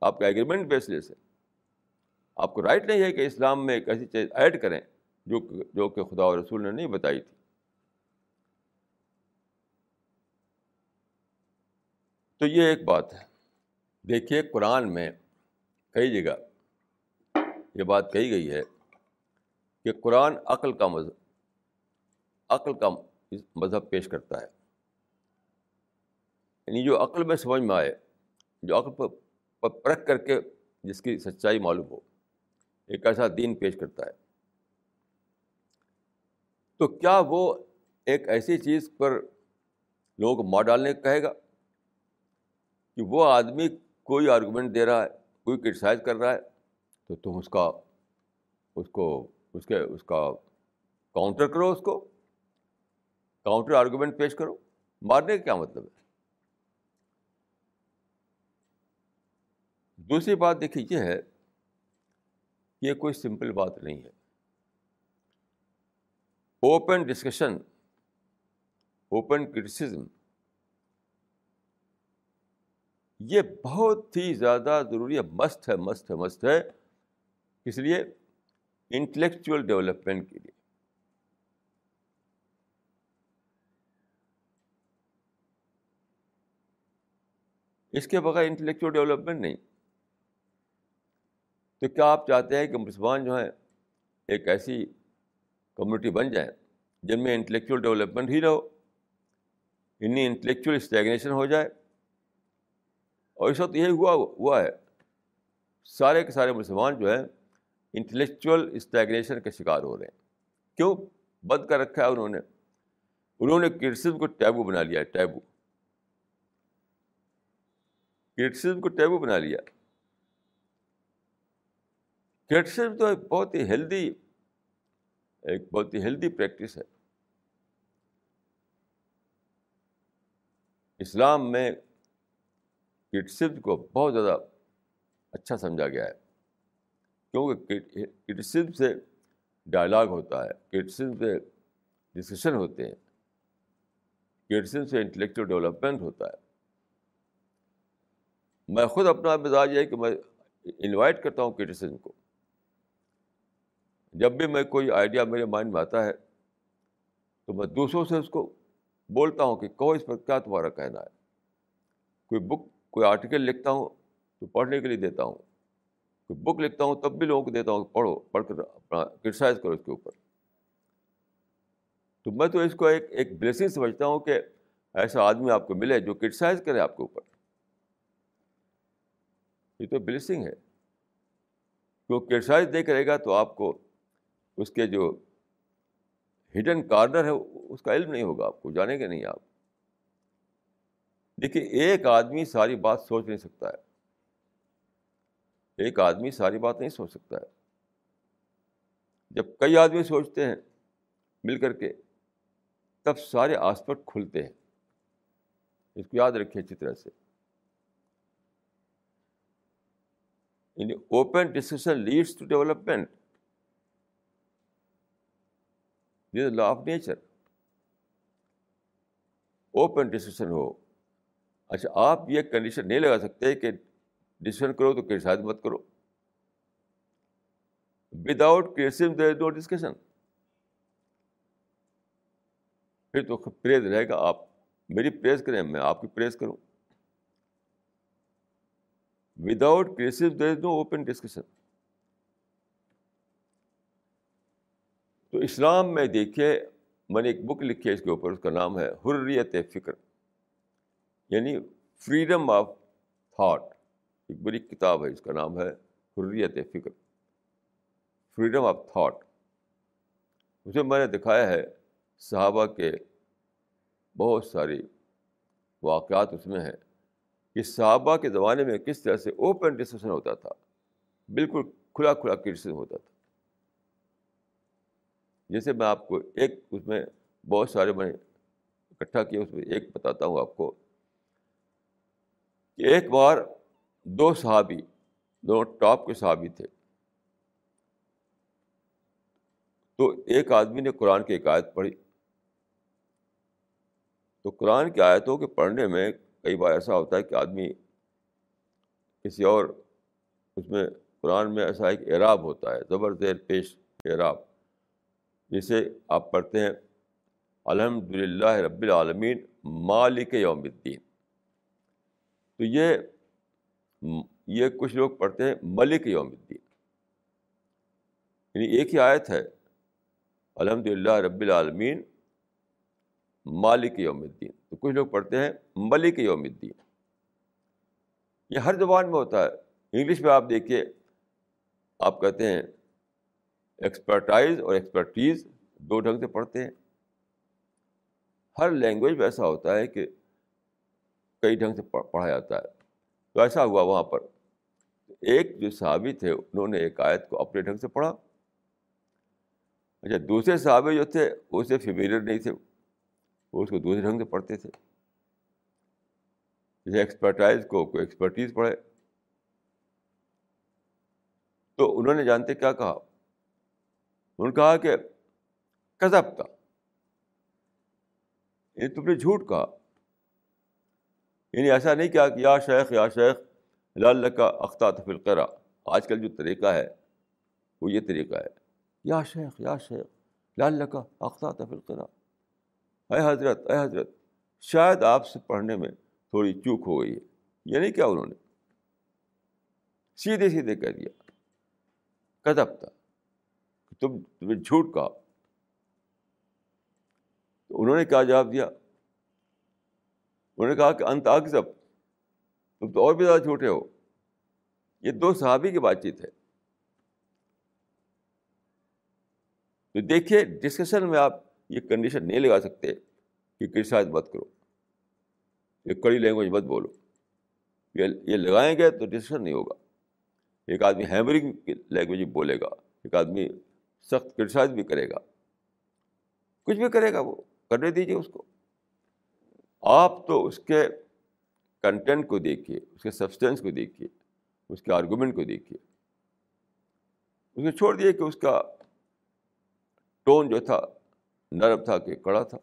آپ کا ایگریمنٹ بیس لیس ہے۔ آپ کو رائٹ نہیں ہے کہ اسلام میں ایک ایسی چیز ایڈ کریں جو جو کہ خدا اور رسول نے نہیں بتائی تھی۔ تو یہ ایک بات ہے۔ دیکھیے قرآن میں کئی جگہ یہ بات کہی گئی ہے کہ قرآن عقل کا مذہب عقل کا مذہب پیش کرتا ہے۔ یعنی جو عقل میں سمجھ میں آئے، جو عقل پر پرکھ کر کے جس کی سچائی معلوم ہو، ایک ایسا دین پیش کرتا ہے۔ تو کیا وہ ایک ایسی چیز پر لوگوں کو مار ڈالنے کہے گا کہ وہ آدمی کوئی آرگومنٹ دے رہا ہے، کوئی کرٹیسائز کر رہا ہے، تو تم اس کا، اس کو، اس کے، اس کا کاؤنٹر کرو اس کو کاؤنٹر آرگومنٹ پیش کرو۔ مارنے کا کیا مطلب ہے؟ دوسری بات دیکھیے، یہ ہے یہ کوئی سمپل بات نہیں ہے۔ اوپن ڈسکشن، اوپن کرٹیسزم، یہ بہت ہی زیادہ ضروری ہے، مست ہے مست ہے مست ہے۔ کس لیے؟ انٹلیکچوئل ڈیولپمنٹ کے لیے۔ اس کے بغیر انٹلیکچوئل ڈیولپمنٹ نہیں۔ تو کیا آپ چاہتے ہیں کہ مسلمان جو ہیں ایک ایسی کمیونٹی بن جائیں جن میں انٹلیکچوئل ڈیولپمنٹ ہی رہو انہیں انٹلیکچوئل اسٹیگنیشن ہو جائے؟ اور اس وقت یہی ہوا ہوا ہے، سارے کے سارے مسلمان جو ہیں انٹلیکچوئل اسٹیگنیشن کے شکار ہو رہے ہیں۔ کیوں؟ بند کر رکھا ہے انہوں نے۔ انہوں نے کرٹسزم کو ٹیبو بنا لیا ہے ٹیبو کرٹسزم کو ٹیبو بنا لیا۔ کرٹسزم تو ایک بہت ہی ہیلدی، ایک بہت ہی ہیلدی پریکٹس ہے۔ اسلام میں کرٹسزم کو بہت زیادہ اچھا سمجھا گیا ہے، کیونکہ کرٹسزم سے ڈائلاگ ہوتا ہے کرٹسزم سے ڈسکشن ہوتے ہیں کرٹسزم سے انٹلیکچوئل ڈیولپمنٹ ہوتا ہے۔ میں خود اپنا مزاج ہے کہ میں انوائٹ کرتا ہوں کرٹیسزم کو۔ جب بھی میں کوئی آئیڈیا میرے مائنڈ میں آتا ہے، تو میں دوسروں سے اس کو بولتا ہوں کہ کہو اس پر کیا تمہارا کہنا ہے۔ کوئی بک کوئی آرٹیکل لکھتا ہوں تو پڑھنے کے لیے دیتا ہوں۔ کوئی بک لکھتا ہوں تب بھی لوگوں کو دیتا ہوں کہ پڑھو، پڑھ کر اپنا کرٹیسائز کرو اس کے اوپر۔ تو میں تو اس کو ایک ایک بلیسنگ سمجھتا ہوں کہ ایسا آدمی آپ کو ملے جو کرٹیسائز کرے آپ کے اوپر۔ یہ تو بلیسنگ ہے۔ کیوں کرٹیسائز نہیں کرے گا تو آپ کو اس کے جو ہڈن کارنر ہے، اس کا علم نہیں ہوگا آپ کو جانیں گے نہیں آپ۔ دیکھیے، ایک آدمی ساری بات سوچ نہیں سکتا ہے۔ ایک آدمی ساری بات نہیں سوچ سکتا ہے۔ جب کئی آدمی سوچتے ہیں مل کر کے، تب سارے آسپٹ کھلتے ہیں۔ اس کو یاد رکھیے اچھی طرح سے۔ یعنی open discussion leads to development this law of nature open discussion ہو. اچھا آپ یہ کنڈیشن نہیں لگا سکتے کہ ڈسکشن کرو تو کرسائز مت کرو. وداؤٹ کرسم دیر نو ڈسکشن پھر تو پریز رہے گا آپ. میری پریز کریں، میں آپ کی پریز کروں. Without criticism there is no open discussion تو اسلام میں دیکھیے میں نے ایک بک لکھی ہے اس کے اوپر، اس کا نام ہے حریت فکر یعنی فریڈم آف تھاٹ ایک بڑی کتاب ہے، اس کا نام ہے حریت فکر فریڈم آف تھاٹ اسے میں نے دکھایا ہے صحابہ کے بہت ساری واقعات اس میں ہیں۔ کہ صحابہ کے زمانے میں کس طرح سے اوپن ڈسکشن ہوتا تھا، بالکل کھلا کھلا کرسن ہوتا تھا۔ جیسے میں آپ کو ایک اس میں بہت سارے میں نے اکٹھا کیا، اس میں ایک بتاتا ہوں آپ کو کہ ایک بار دو صحابی، دونوں ٹاپ کے صحابی تھے۔ تو ایک آدمی نے قرآن کی ایک آیت پڑھی۔ تو قرآن کی آیتوں کے پڑھنے میں کئی بار ایسا ہوتا ہے کہ آدمی کسی اور اس میں قرآن میں ایسا ایک اعراب ہوتا ہے زبر زیر پیش اعراب۔ جسے آپ پڑھتے ہیں الحمد للہ رب العالمین، مالک یوم الدین۔ تو یہ یہ کچھ لوگ پڑھتے ہیں، ملک یوم الدین۔ یعنی ایک ہی آیت ہے الحمد للہ رب العالمین، مالک یوم الدین۔ تو کچھ لوگ پڑھتے ہیں، ملک یوم الدین۔ یہ ہر زبان میں ہوتا ہے۔ انگلش میں آپ دیکھیے، آپ کہتے ہیں ایکسپرٹائز اور ایکسپرٹیز دو ڈھنگ سے پڑھتے ہیں۔ ہر لینگویج میں ایسا ہوتا ہے کہ کئی ڈھنگ سے پڑھا جاتا ہے۔ تو ایسا ہوا وہاں پر۔ ایک جو صحابی تھے، انہوں نے ایک آیت کو اپنے ڈھنگ سے پڑھا۔ اچھا دوسرے صحابی جو تھے، وہ اسے فیملیئر نہیں تھے، وہ اس کو دوسرے ڈھنگ سے پڑھتے تھے۔ جیسے ایکسپرٹائز کو کوئی ایکسپرٹیز پڑھے۔ تو انہوں نے جانتے کیا کہا؟ انہوں نے کہا کہ کذب کا یعنی تم نے جھوٹ کہا۔ یعنی ایسا نہیں کیا کہ یا شیخ یا شیخ لال کا اختہ تفلقرا آج کل جو طریقہ ہے، وہ یہ طریقہ ہے۔ یا شیخ یا شیخ لال کا اختہ تفلقرا اے حضرت اے حضرت، شاید آپ سے پڑھنے میں تھوڑی چوک ہو گئی ہے۔ یہ نہیں کیا انہوں نے؟ سیدھے سیدھے کہہ دیا۔ کدب تھا۔ تم تمہیں جھوٹ کہا۔ تو انہوں نے کیا جواب دیا؟ انہوں نے کہا کہ انت اکزب تم تو اور بھی زیادہ چھوٹے ہو۔ یہ دو صحابی کی بات چیت ہے۔ تو دیکھیے ڈسکشن میں آپ یہ کنڈیشن نہیں لگا سکتے کہ کرسائز مت کرو۔ یہ کڑی لینگویج مت بولو۔ یہ لگائیں گے تو ڈسکشن نہیں ہوگا۔ ایک آدمی ہیمرنگ لینگویج بولے گا، ایک آدمی سخت کرسائز بھی کرے گا۔ کچھ بھی کرے گا وہ، کرنے دیجیے اس کو۔ آپ تو اس کے کنٹینٹ کو دیکھیے اس کے سبسٹینس کو دیکھیے اس کے آرگومنٹ کو دیکھیے اس کو چھوڑ دیے کہ اس کا ٹون جو تھا، نرم تھا کہ کڑا تھا،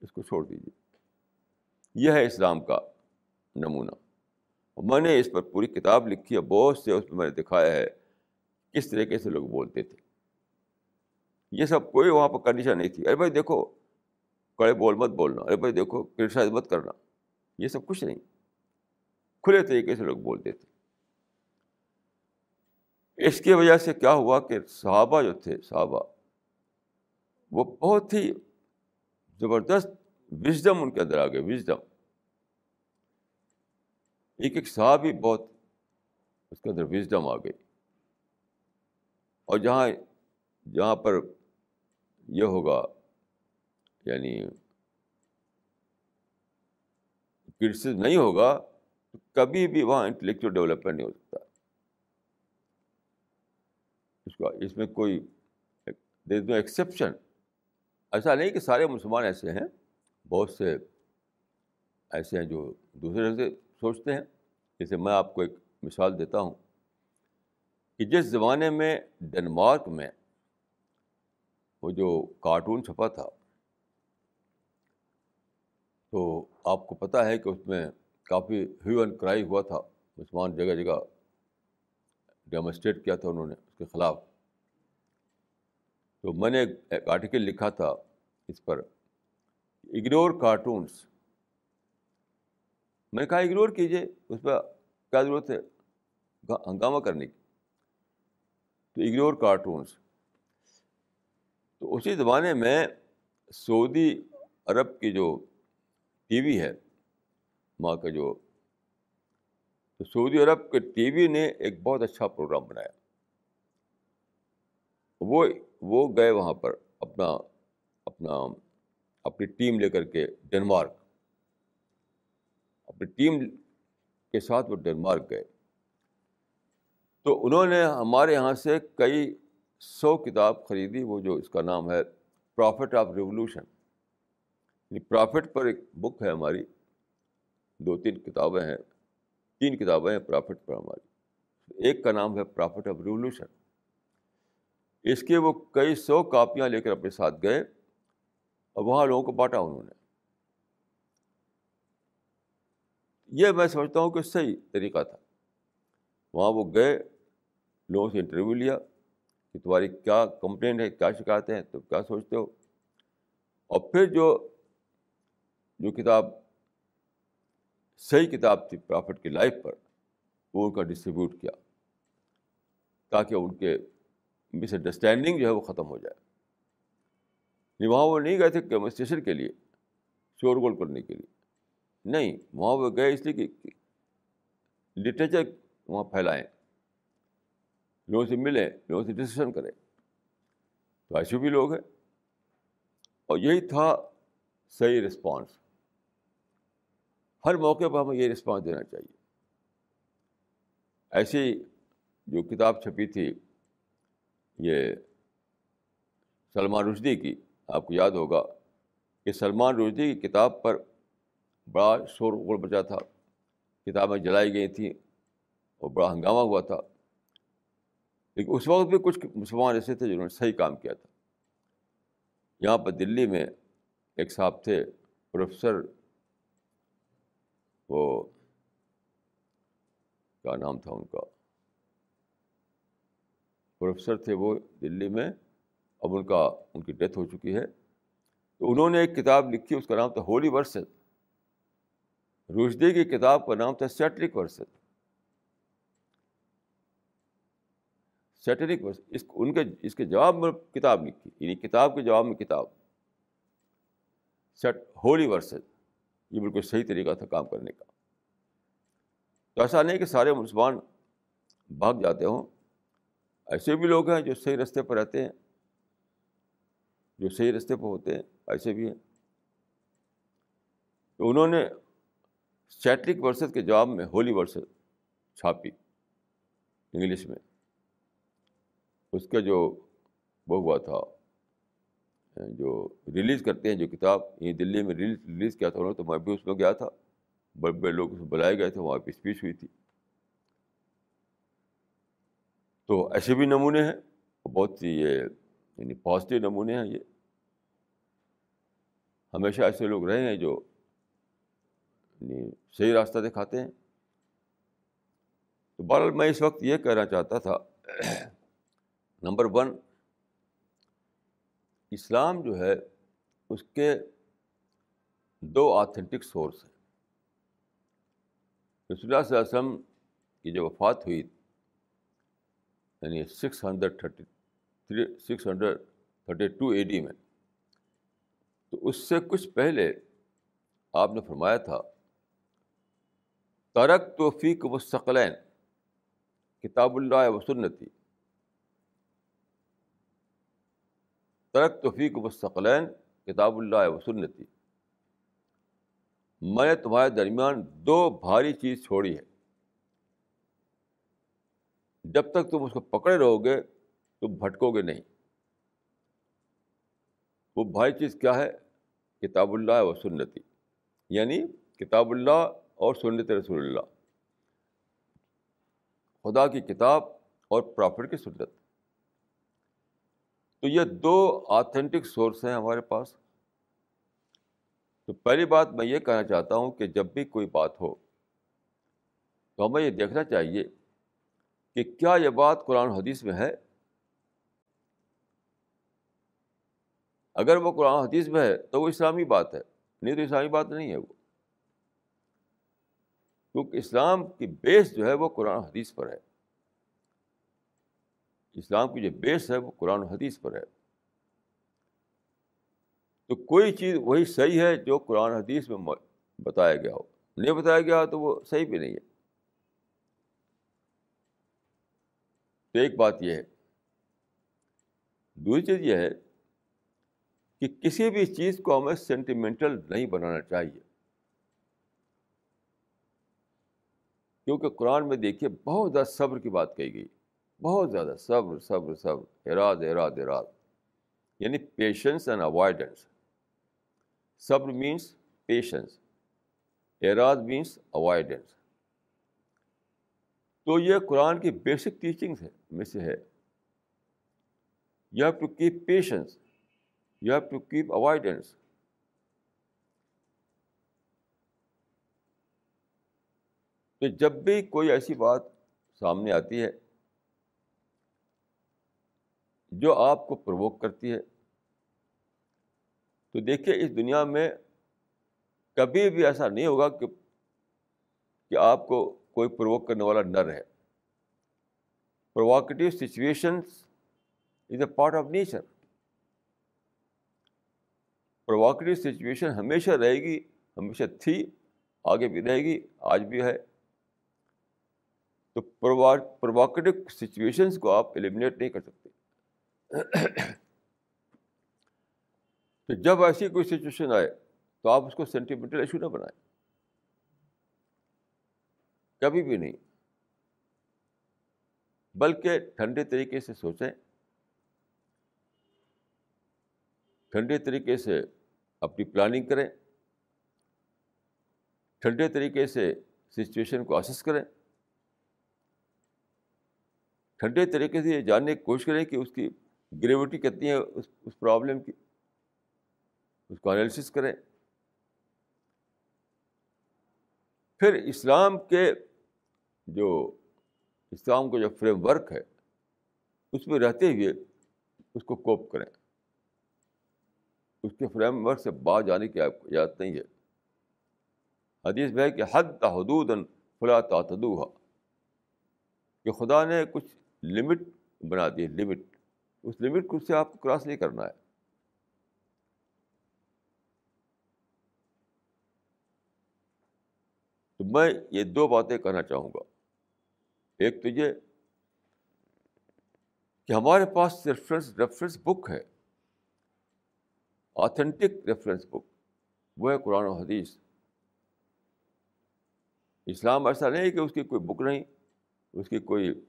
اس کو چھوڑ دیجیے یہ ہے اسلام کا نمونہ۔ میں نے اس پر پوری کتاب لکھی ہے، بہت سے اس میں میں نے دکھایا ہے، کس طریقے سے لوگ بولتے تھے۔ یہ سب کوئی وہاں پر کنڈیشن نہیں تھی۔ ارے بھائی دیکھو، کڑے بول مت بولنا۔ ارے بھائی دیکھو کرٹیسائز مت کرنا۔ یہ سب کچھ نہیں۔ کھلے طریقے سے لوگ بولتے تھے اس کی وجہ سے کیا ہوا کہ صحابہ جو تھے، صحابہ، وہ بہت ہی زبردست وزڈم ان کے اندر آ گئے، وزڈم۔ ایک ایک صحابی بہت اس کے اندر وزڈم آ گئی۔ اور جہاں جہاں پر یہ ہوگا یعنی کرٹیسز نہیں ہوگا تو کبھی بھی وہاں انٹلیکچوئل ڈیولپمنٹ نہیں ہو سکتا۔ اس کا اس میں کوئی دیر نو ایکسیپشن ایسا نہیں کہ سارے مسلمان ایسے ہیں، بہت سے ایسے ہیں جو دوسرے سے سوچتے ہیں۔ جیسے میں آپ کو ایک مثال دیتا ہوں کہ جس زمانے میں ڈنمارک میں وہ جو کارٹون چھپا تھا، تو آپ کو پتہ ہے کہ اس میں کافی ہیو اینڈ کرائی ہوا تھا۔ مسلمان جگہ جگہ ڈیمونسٹریٹ کیا تھا انہوں نے اس کے خلاف۔ تو میں نے ایک آرٹیکل لکھا تھا اس پر، اگنور کارٹونس میں نے کہا، اگنور کیجیے اس پہ کیا ضرورت ہے؟ ہنگامہ کرنے کی۔ تو اگنور کارٹونس تو اسی زمانے میں سعودی عرب کی جو ٹی وی ہے، ماں کا جو، تو سعودی عرب کے ٹی وی نے ایک بہت اچھا پروگرام بنایا۔ وہ وہ گئے وہاں پر اپنا اپنا اپنی ٹیم لے کر کے ڈنمارک۔ اپنی ٹیم کے ساتھ وہ ڈنمارک گئے۔ تو انہوں نے ہمارے یہاں سے کئی سو کتاب خریدی، وہ جو اس کا نام ہے پرافٹ آف ریولیوشن یعنی پرافٹ پر ایک بک ہے ہماری، دو تین کتابیں ہیں، تین کتابیں ہیں پرافٹ پر ہماری. ایک کا نام ہے پرافٹ آف ریولیوشن اس کے وہ کئی سو کاپیاں لے کر اپنے ساتھ گئے، اور وہاں لوگوں کو بانٹا انہوں نے. یہ میں سمجھتا ہوں کہ صحیح طریقہ تھا. وہاں وہ گئے، لوگوں سے انٹرویو لیا کہ تمہاری کیا کمپلین ہے، کیا شکایتیں ہیں، تم کیا سوچتے ہو؟ اور پھر جو جو کتاب، صحیح کتاب تھی پرافٹ کی لائف پر، وہ ان کا ڈسٹریبیوٹ کیا تاکہ ان کے مس انڈرسٹینڈنگ جو ہے وہ ختم ہو جائے۔ نہیں، وہاں وہ نہیں گئے تھے ڈیمونسٹریشن کے لیے، شور گول کرنے کے لیے۔ نہیں، وہاں وہ گئے اس لیے کہ لٹریچر وہاں پھیلائیں۔ لوگوں سے ملیں، لوگوں سے ڈسکشن کریں۔ تو ایسے بھی لوگ ہیں۔ اور یہی تھا صحیح رسپانس ہر موقع پر ہمیں یہ رسپانس دینا چاہیے۔ ایسی جو کتاب چھپی تھی، یہ سلمان رشدی کی، آپ کو یاد ہوگا کہ سلمان رشدی کی کتاب پر بڑا شور غور بچا تھا۔ کتابیں جلائی گئی تھیں اور بڑا ہنگامہ ہوا تھا۔ لیکن اس وقت بھی کچھ مسلمان ایسے تھے جنہوں نے صحیح کام کیا تھا۔ یہاں پر دلی میں ایک صاحب تھے، پروفیسر، وہ کیا نام تھا ان کا؟ پروفیسر تھے وہ دلی میں، اب ان کا، ان کی ڈیتھ ہو چکی ہے۔ تو انہوں نے ایک کتاب لکھی، اس کا نام تھا ہولی ورسز روشدی کی کتاب کا نام تھا سیٹرک ورسز سیٹرک ورس، اس ان کے، اس کے جواب میں کتاب لکھی یعنی کتاب کے جواب میں کتاب۔ سیٹ، ہولی ورسز، یہ بالکل صحیح طریقہ تھا کام کرنے کا۔ تو ایسا نہیں کہ سارے مسلمان بھاگ جاتے ہوں۔ ایسے بھی لوگ ہیں جو صحیح رستے پر رہتے ہیں، جو صحیح رستے پہ ہوتے ہیں، ایسے بھی ہیں۔ تو انہوں نے سیٹرک ورسز کے جواب میں ہولی ورسز چھاپی، انگلش میں۔ اس کا جو وہ ہوا تھا، جو ریلیز کرتے ہیں جو کتاب، یہ دلی میں ریلیز ریلیز کیا تھا انہوں نے، تو میں بھی اس میں گیا تھا۔ بڑے بڑے لوگ اس میں بلائے گئے تھے، وہاں پہ اسپیچ ہوئی تھی۔ تو ایسے بھی نمونے ہیں، بہت سی یہ یعنی پازیٹیو نمونے ہیں یہ۔ ہمیشہ ایسے لوگ رہے ہیں جو یعنی صحیح راستہ دکھاتے ہیں۔ تو بہرحال میں اس وقت یہ کہنا چاہتا تھا نمبر ون، اسلام جو ہے اس کے دو آتھینٹک سورس ہیں۔ رسول اللہ صلی اللہ علیہ وسلم کی جو وفات ہوئی یعنی six hundred thirty three six hundred thirty two A D میں، تو اس سے کچھ پہلے آپ نے فرمایا تھا، ترک توفیق مستقلین کتاب اللہ و ترک توفیق مستقلین، کتاب اللہ و سنتی۔ میں نے تمہارے درمیان دو بھاری چیز چھوڑی ہے۔ جب تک تم اس کو پکڑے رہو گے، تم بھٹکو گے نہیں۔ وہ بھائی چیز کیا ہے؟ کتاب اللہ و سنتی۔ یعنی کتاب اللہ اور سنت رسول اللہ۔ خدا کی کتاب اور پرافٹ کی سنت۔ تو یہ دو آتھینٹک سورس ہیں ہمارے پاس۔ تو پہلی بات میں یہ کہنا چاہتا ہوں کہ جب بھی کوئی بات ہو، تو ہمیں یہ دیکھنا چاہیے کہ کیا یہ بات قرآن حدیث میں ہے؟ اگر وہ قرآن حدیث میں ہے تو وہ اسلامی بات ہے، نہیں تو اسلامی بات نہیں ہے وہ۔ کیونکہ اسلام کی بیس جو ہے وہ قرآن حدیث پر ہے۔ اسلام کی جو بیس ہے وہ قرآن حدیث پر ہے۔ تو کوئی چیز وہی صحیح ہے جو قرآن حدیث میں بتایا گیا ہو۔ نہیں بتایا گیا ہو تو وہ صحیح بھی نہیں ہے۔ تو ایک بات یہ ہے۔ دوسری چیز یہ ہے کہ کسی بھی چیز کو ہمیں سینٹیمنٹل نہیں بنانا چاہیے۔ کیونکہ قرآن میں دیکھیے بہت زیادہ صبر کی بات کہی گئی۔ بہت زیادہ، صبر صبر صبر اراد اراد اراد یعنی پیشنس اینڈ اوائڈنس صبر مینس پیشنس اراد مینس اوائڈنس تو یہ قرآن کی بیسک ٹیچنگس ہے میں سے ہے۔ You have to keep patience you have to keep avoidance تو جب بھی کوئی ایسی بات سامنے آتی ہے جو آپ کو پرووک کرتی ہے۔ تو دیکھیے اس دنیا میں کبھی بھی ایسا نہیں ہوگا کہ کہ آپ کو کوئی پروک کرنے والا نہ رہے۔ Provocative situations is a part of nature provocative situation ہمیشہ رہے گی، ہمیشہ تھی، آگے بھی رہے گی، آج بھی ہے۔ تو پروواکٹیو سچویشنس کو آپ ایلیمنیٹ نہیں کر سکتے۔ تو جب ایسی کوئی سچویشن آئے تو آپ اس کو سینٹیمنٹل ایشو نہ بنائیں۔ کبھی بھی نہیں۔ بلکہ ٹھنڈے طریقے سے سوچیں۔ ٹھنڈے طریقے سے اپنی پلاننگ کریں۔ ٹھنڈے طریقے سے سچویشن کو اسس کریں۔ ٹھنڈے طریقے سے یہ جاننے کی کوشش کریں کہ اس کی گریوٹی کتنی ہے اس اس پرابلم کی، اس کو انالیسس کریں۔ پھر اسلام کے جو، اسلام کا جو فریم ورک ہے، اس میں رہتے ہوئے اس کو کوپ کریں۔ اس کے فریم ورک سے باہر جانے کی اجازت نہیں ہے۔ حدیث میں ہے کہ حد حدود فلا تعتدو کہ خدا نے کچھ لمٹ بنا دی لمٹ اس لمٹ کو سے آپ کو کراس نہیں کرنا ہے۔ تو میں یہ دو باتیں کہنا چاہوں گا۔ ایک تو یہ کہ ہمارے پاس ریفرنس ریفرنس بک ہے۔ آتھینٹک ریفرنس بک وہ ہے قرآن و حدیث۔ اسلام ایسا نہیں کہ اس کی کوئی بک نہیں، اس کی کوئی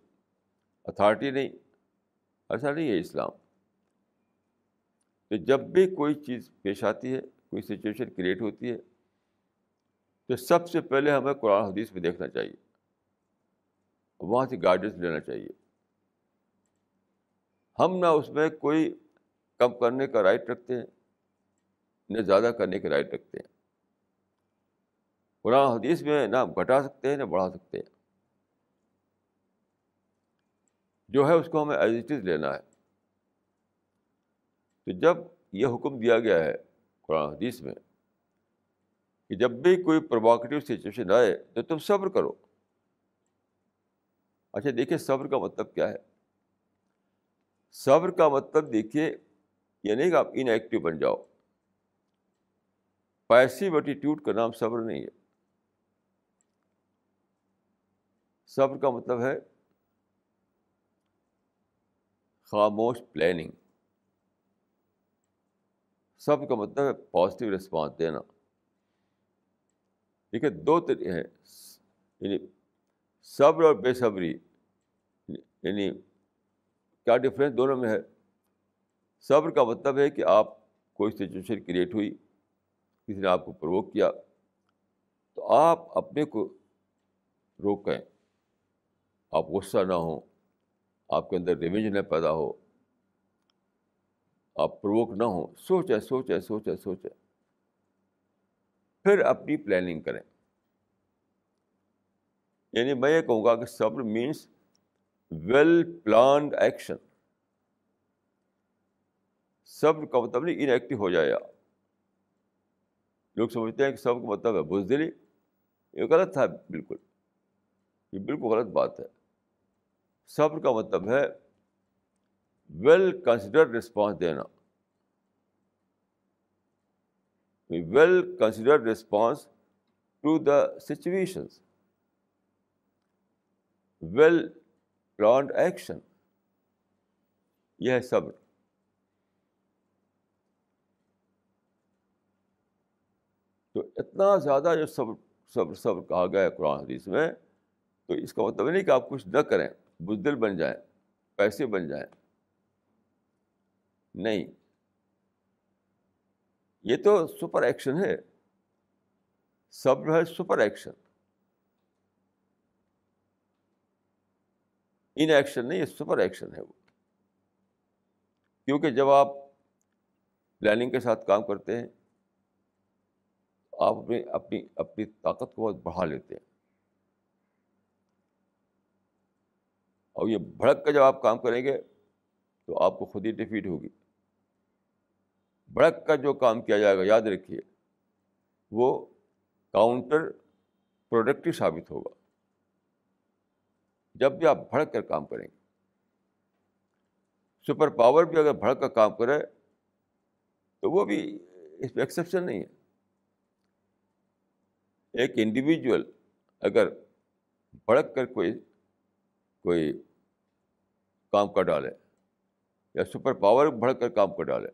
اتھارٹی نہیں۔ ایسا نہیں ہے اسلام۔ کہ جب بھی کوئی چیز پیش آتی ہے، کوئی سچویشن کریٹ ہوتی ہے، تو سب سے پہلے ہمیں قرآن حدیث میں دیکھنا چاہیے۔ وہاں سے گائیڈنس لینا چاہیے۔ ہم نہ اس میں کوئی کم کرنے کا رائٹ رکھتے ہیں، نہ زیادہ کرنے کا رائٹ رکھتے ہیں۔ قرآن حدیث میں نہ گھٹا سکتے ہیں، نہ بڑھا سکتے ہیں۔ جو ہے اس کو ہمیں ایز اٹ از لینا ہے۔ تو جب یہ حکم دیا گیا ہے قرآن حدیث میں کہ جب بھی کوئی پروواکٹیو سچویشن آئے تو تم صبر کرو۔ اچھا دیکھیے صبر کا مطلب کیا ہے؟ صبر کا مطلب دیکھیے یہ نہیں کہ آپ ان ایکٹیو بن جاؤ۔ پیسو ایٹیٹیوڈ کا نام صبر نہیں ہے۔ صبر کا مطلب ہے خاموش پلاننگ صبر کا مطلب ہے پازیٹیو رسپانس دینا. دیکھیے دو طریقے ہیں۔ یعنی صبر اور بے صبری۔ یعنی کیا ڈفرینس دونوں میں ہے؟ صبر کا مطلب ہے کہ آپ کوئی سچویشن کریٹ ہوئی، کسی نے آپ کو پروک کیا، تو آپ اپنے کو روکیں۔ آپ غصہ نہ ہوں۔ آپ کے اندر ریونج نہ پیدا ہو۔ آپ پروک نہ ہوں۔ سوچیں سوچیں سوچیں سوچیں پھر اپنی پلاننگ کریں۔ یعنی میں یہ کہوں گا کہ صبر مینس ویل پلانڈ ایکشن صبر کا مطلب نہیں ان ایکٹیو ہو جائے لوگ سمجھتے ہیں کہ صبر کا مطلب ہے بزدلی۔ یہ غلط تھا بالکل۔ یہ بالکل غلط بات ہے۔ صبر کا مطلب ہے ویل کنسیڈر رسپانس دینا۔ Well considered response to the situations well planned action یہ ہے صبر۔ تو اتنا زیادہ جو صبر صبر صبر کہا گیا ہے قرآن حدیث میں، تو اس کا مطلب نہیں کہ آپ کچھ نہ کریں۔ بزدل بن جائیں، پیسے بن جائیں۔ نہیں۔ یہ تو سپر ایکشن ہے۔ صبر ہے سپر ایکشن۔ ان ایکشن نہیں، یہ سپر ایکشن ہے وہ۔ کیونکہ جب آپ پلاننگ کے ساتھ کام کرتے ہیں، آپ اپنی اپنی اپنی طاقت کو بہت بڑھا لیتے ہیں۔ اور یہ بھڑک کر جب آپ کام کریں گے تو آپ کو خود ہی ڈیفیٹ ہوگی۔ بھڑک کا جو کام کیا جائے گا، یاد رکھیے، وہ کاؤنٹر پروڈکٹیو ثابت ہوگا۔ جب بھی آپ بھڑک کر کام کریں گے، سپر پاور بھی اگر بھڑک کر کام کرے تو وہ بھی اس میں ایکسیپشن نہیں ہے۔ ایک انڈیویجول اگر بھڑک کر کوئی کوئی کام کر ڈالے یا سپر پاور بڑھ کر کام کر ڈالے،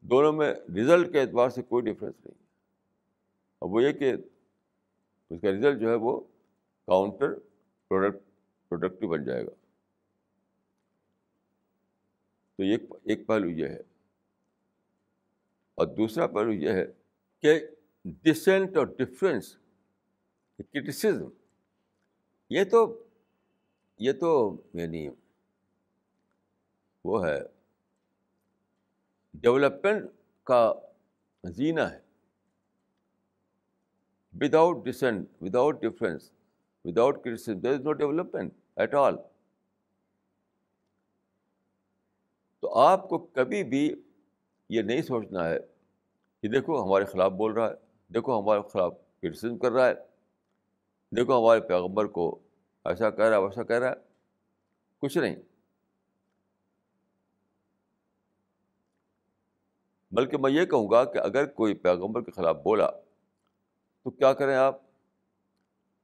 دونوں میں رزلٹ کے اعتبار سے کوئی ڈفرینس نہیں۔ اور وہ یہ کہ اس کا رزلٹ جو ہے وہ کاؤنٹر پروڈکٹ پروڈکٹیو بن جائے گا۔ تو ایک ایک پہلو یہ ہے۔ اور دوسرا پہلو یہ ہے کہ ڈسینٹ اور ڈفرینس کرٹیسزم یہ تو یہ تو یعنی وہ ہے۔ ڈیولپمنٹ کا زینہ ہے۔ Without dissent without difference without criticism there is no development at all تو آپ کو کبھی بھی یہ نہیں سوچنا ہے کہ دیکھو ہمارے خلاف بول رہا ہے، دیکھو ہمارے خلاف کرٹیسزم کر رہا ہے، دیکھو ہمارے پیغمبر کو ایسا کہہ رہا ہے، ویسا کہہ رہا ہے۔ کچھ نہیں۔ بلکہ میں یہ کہوں گا کہ اگر کوئی پیغمبر کے خلاف بولا، تو کیا کریں آپ؟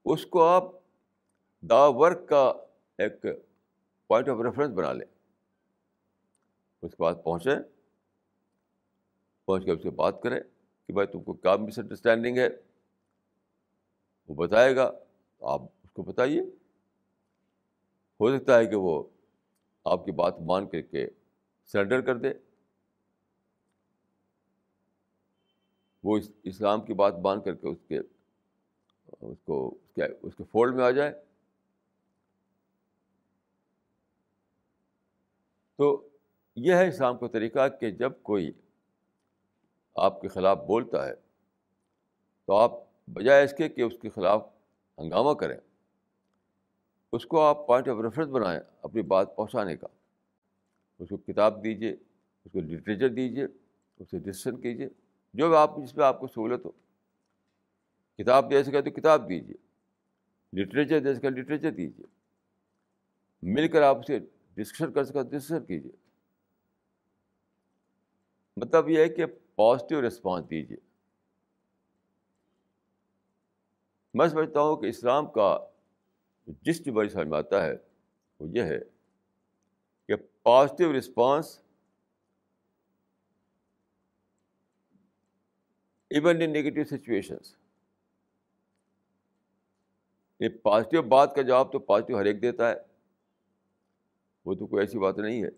اس کو آپ دا ورک کا ایک پوائنٹ آف ریفرنس بنا لیں۔ اس کے بعد پہنچیں۔ پہنچ کے اس سے بات کریں کہ بھائی تم کو کیا مس انڈرسٹینڈنگ ہے؟ وہ بتائے گا، آپ اس کو بتائیے۔ ہو سکتا ہے کہ وہ آپ کی بات مان کر کے سرنڈر کر دے۔ وہ اسلام کی بات مان کر کے اس کے اس کو کیا اس کے فولڈ میں آ جائے۔ تو یہ ہے اسلام کا طریقہ کہ جب کوئی آپ کے خلاف بولتا ہے تو آپ بجائے اس کے کہ اس کے خلاف ہنگامہ کریں۔ اس کو آپ پوائنٹ آف ریفرنس بنائیں اپنی بات پہنچانے کا۔ اس کو کتاب دیجیے اس کو لٹریچر دیجیے اسے ڈسکشن کیجیے جو بھی آپ جس پہ آپ کو سہولت ہو۔ کتاب دے سکے تو کتاب دیجیے لٹریچر دے سکے لٹریچر دیجیے مل کر آپ اسے ڈسکشن کر سکے ڈسکشن کیجیے مطلب یہ ہے کہ پازیٹیو رسپانس دیجیے میں سمجھتا ہوں کہ اسلام کا جس جو بڑی سمجھ میں آتا ہے، وہ یہ ہے کہ positive response even in negative situations یہ پازیٹیو بات کا جواب تو پازیٹیو ہر ایک دیتا ہے وہ تو کوئی ایسی بات نہیں ہے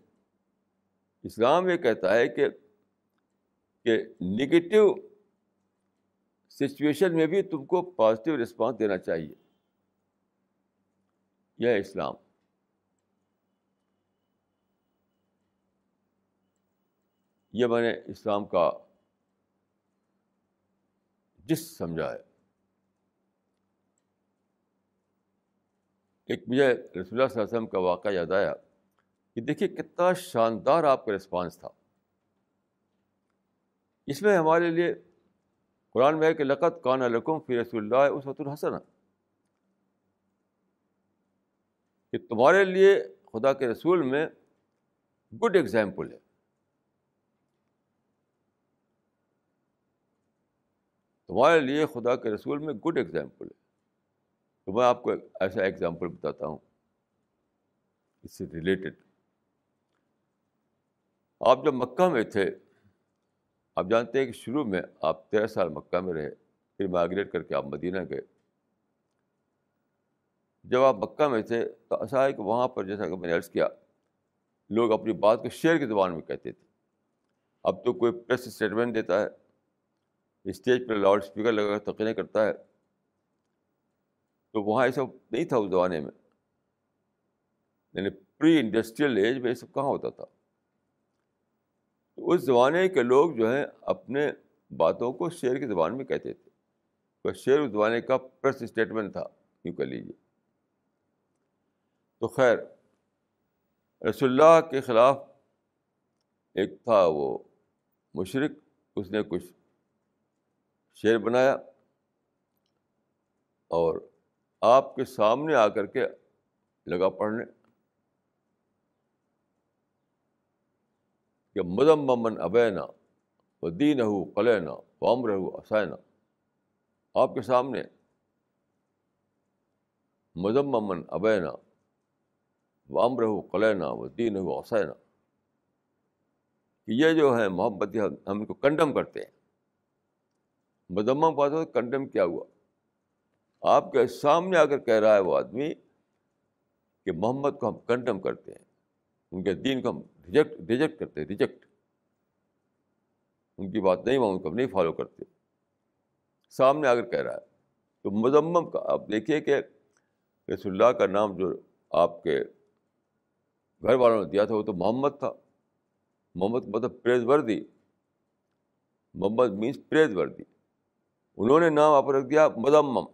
اسلام یہ کہتا ہے کہ کہ نگیٹو سچویشن میں بھی تم کو پازیٹیو رسپانس دینا چاہیے یہ اسلام یہ میں نے اسلام کا جس سمجھا ہے ایک مجھے رسول اللہ صلی اللہ علیہ وسلم کا واقعہ یاد آیا کہ دیکھیے کتنا شاندار آپ کا رسپانس تھا۔ اس میں ہمارے لیے قرآن میں ہے کہ لقت کان الکم فی رسول اللہ اس وقت الحسن کہ تمہارے لیے خدا کے رسول میں گڈ ایگزامپل ہے۔ تمہارے لیے خدا کے رسول میں گڈ ایگزامپل ہے۔ تو میں آپ کو ایسا ایگزامپل بتاتا ہوں۔ اس سے ریلیٹڈ آپ جب مکہ میں تھے، آپ جانتے ہیں کہ شروع میں آپ تیرہ سال مکہ میں رہے، پھر مائگریٹ کر کے آپ مدینہ گئے۔ جب آپ مکہ میں تھے تو ایسا ہے کہ وہاں پر جیسا کہ میں نے عرض کیا، لوگ اپنی بات کو شعر کی زبان میں کہتے تھے۔ اب تو کوئی پریس اسٹیٹمنٹ دیتا ہے۔ اسٹیج پہ لاؤڈ اسپیکر لگا کر تقریر کرتا ہے۔ تو وہاں یہ سب نہیں تھا اس زمانے میں۔ یعنی پری انڈسٹریل ایج میں یہ سب کہاں ہوتا تھا۔ تو اس زمانے کے لوگ جو ہیں اپنے باتوں کو شعر کی زبان میں کہتے تھے۔ تو شعر اس زمانے کا پریس اسٹیٹمنٹ تھا، یوں کر لیجیے تو خیر، رسول اللہ کے خلاف ایک تھا وہ مشرق اس نے کچھ شعر بنایا اور آپ کے سامنے آ کر کے لگا پڑھنے کہ مدم ممن ابینا و دین ہو قلینا وام رہو اسائنا آپ کے سامنے مدم ممن ابینا وام رہو قلینا و دین ہو اسائنا کہ یہ جو ہے محبت ہم ان کو کنڈم کرتے ہیں۔ مدمہ بات ہو کنڈم کیا ہوا؟ آپ کے سامنے آ کر کہہ رہا ہے وہ آدمی کہ محمد کو ہم کنڈم کرتے ہیں، ان کے دین کو ہم ریجیکٹ ریجیکٹ کرتے ہیں ریجیکٹ ان کی بات نہیں ان کو ہم نہیں فالو کرتے۔ سامنے آ کر کہہ رہا ہے۔ تو مذمم کا آپ دیکھیے کہ رسول اللہ کا نام جو آپ کے گھر والوں نے دیا تھا، وہ تو محمد تھا۔ محمد مطلب پریز وردی محمد مینس پریز وردی انہوں نے نام آپ رکھ دیا مدمم۔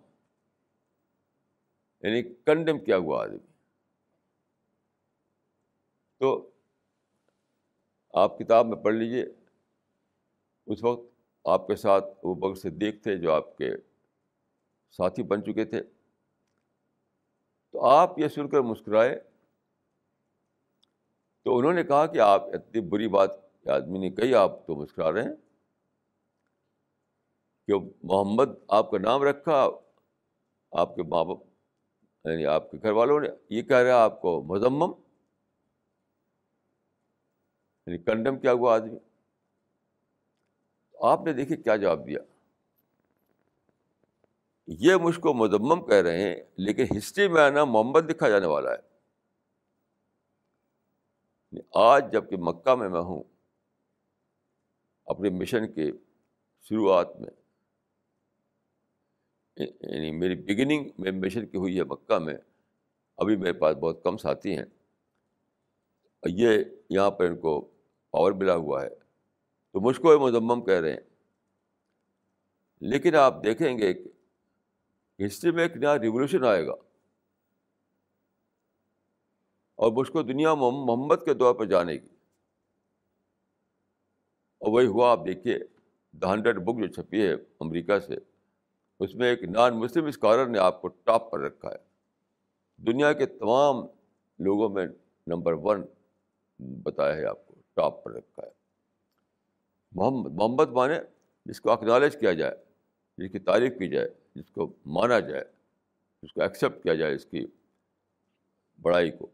یعنی کنڈم کیا ہوا آدمی۔ تو آپ کتاب میں پڑھ لیجیے اس وقت آپ کے ساتھ وہ بغ صدیق تھے جو آپ کے ساتھی بن چکے تھے۔ تو آپ یہ سن کر مسکرائے۔ تو انہوں نے کہا کہ آپ اتنی بری بات آدمی نے کہی، آپ تو مسکرا رہے ہیں۔ کہ محمد آپ کا نام رکھا، آپ کے ماں باپ یعنی آپ کے گھر والوں نے یہ کہہ رہا آپ کو مذمم یعنی کنڈم کیا ہوا آدمی۔ آپ نے دیکھیے کیا جواب دیا۔ یہ مجھ کو مذمم کہہ رہے ہیں، لیکن ہسٹری میں آنا محمد لکھا جانے والا ہے۔ یعنی آج جبکہ مکہ میں میں ہوں، اپنے مشن کے شروعات میں یعنی میری بگننگ میں مشن کی ہوئی ہے مکہ میں، ابھی میرے پاس بہت کم ساتھی ہیں۔ یہ یہاں پر ان کو پاور ملا ہوا ہے۔ تو مجھ کو مذمم کہہ رہے ہیں۔ لیکن آپ دیکھیں گے کہ ہسٹری میں ایک نیا ریولیوشن آئے گا۔ اور مجھ کو دنیا محمد کے دور پہ جانے گی اور وہی ہوا، آپ دیکھیے دا ہنڈریڈ بک جو چھپی ہے امریکہ سے اس میں ایک نان مسلم اسکالر نے آپ کو ٹاپ پر رکھا ہے۔ دنیا کے تمام لوگوں میں نمبر ون بتایا ہے، آپ کو ٹاپ پر رکھا ہے۔ محمد محمد مانے جس کو اکنالج کیا جائے، جس کی تعریف کی جائے، جس کو مانا جائے، جس کو ایکسیپٹ کیا جائے، اس کی بڑائی کو۔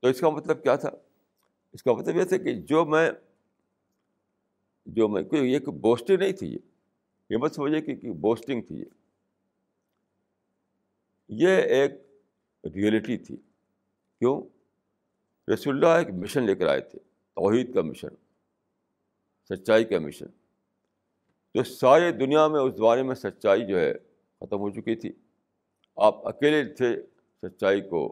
تو اس کا مطلب کیا تھا؟ اس کا مطلب یہ تھا کہ جو میں جو میں کوئی یہ بوسٹنگ نہیں تھی یہ یہ مت سمجھے کہ بوسٹنگ تھی یہ یہ ایک ریئلٹی تھی کیوں رسول اللہ ایک مشن لے کر آئے تھے توحید کا مشن سچائی کا مشن جو ساری دنیا میں اس زمانے میں سچائی جو ہے ختم ہو چکی تھی آپ اکیلے تھے سچائی کو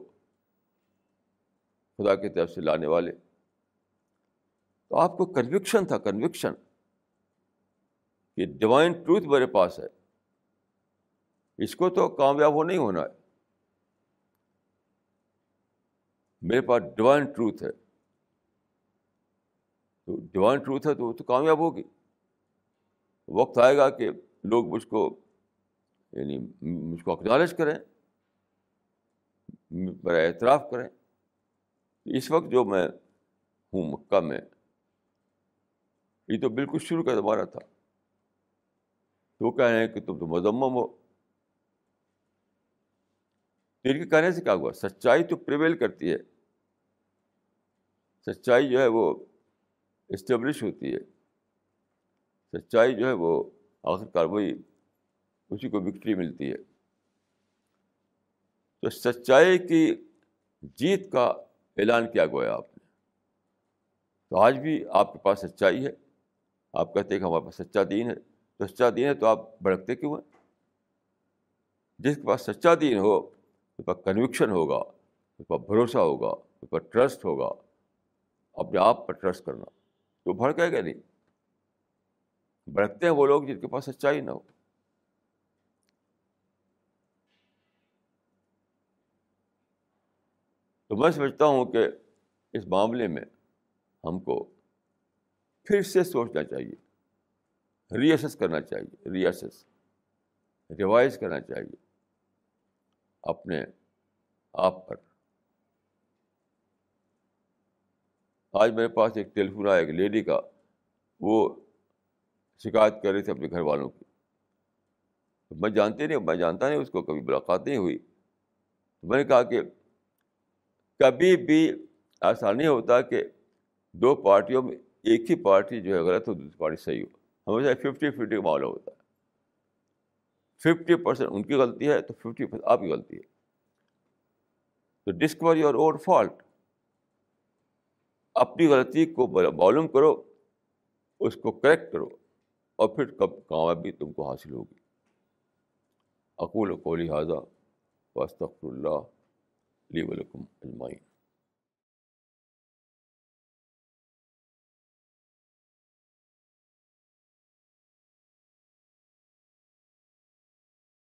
خدا کی طرف سے لانے والے تو آپ کو کنوکشن تھا کنوکشن کہ ڈیوائن ٹروتھ میرے پاس ہے۔ اس کو تو کامیاب ہو نہیں ہونا ہے۔ میرے پاس ڈیوائن ٹروتھ ہے۔ تو ڈیوائن ٹروتھ ہے تو وہ تو کامیاب ہوگی۔ وقت آئے گا کہ لوگ مجھ کو یعنی مجھ کو اکنالج کریں، میرا اعتراف کریں۔ اس وقت جو میں ہوں مکہ میں یہ تو بالکل شروع کا زمانہ تھا۔ تو وہ کہہ رہے ہیں کہ تم تو مذمم ہو۔ ان کے کہنے سے کیا ہوا؟ سچائی تو پریویل کرتی ہے۔ سچائی جو ہے وہ اسٹیبلش ہوتی ہے۔ سچائی جو ہے وہ آخر کار وہی اسی کو وکٹری ملتی ہے۔ تو سچائی کی جیت کا اعلان کیا گیا آپ نے؟ تو آج بھی آپ کے پاس سچائی ہے۔ آپ کہتے ہیں کہ ہمارے پاس سچا دین ہے، تو سچا دین ہے تو آپ بھڑکتے کیوں ہیں؟ جس کے پاس سچا دین ہو، اس پر کنوکشن ہوگا، اس پر بھروسہ ہوگا، اس پر ٹرسٹ ہوگا، اپنے آپ پر ٹرسٹ کرنا۔ تو بھڑکے گا نہیں۔ بھڑکتے ہیں وہ لوگ جن کے پاس سچائی نہ ہو۔ تو میں سمجھتا ہوں کہ اس معاملے میں ہم کو پھر سے سوچنا چاہیے۔ ریئسس کرنا چاہیے۔ ریئسس ریوائز کرنا چاہیے۔ اپنے آپ پر۔ آج میرے پاس ایک ٹیلیفون آیا، ایک لیڈی کا۔ وہ شکایت کر رہی تھی اپنے گھر والوں کی۔ میں جانتے نہیں، میں جانتا نہیں، اس کو کبھی ملاقات نہیں ہوئی۔ میں نے کہا کہ کبھی بھی ایسا نہیں ہوتا کہ دو پارٹیوں میں ایک ہی پارٹی جو ہے غلط ہو، دوسری پارٹی صحیح ہو۔ ہمیشہ ففٹی ففٹی کا معاملہ ہوتا ہے۔ ففٹی پرسینٹ ان کی غلطی ہے تو ففٹی پرسینٹ آپ کی غلطی ہے۔ تو ڈسکور یور اوور فالٹ اپنی غلطی کو معلوم کرو، اس کو کریکٹ کرو اور پھر کب کامیابی تم کو حاصل ہوگی۔ اقول کو لہٰذا وسط اللہ علی ولکم اجمائین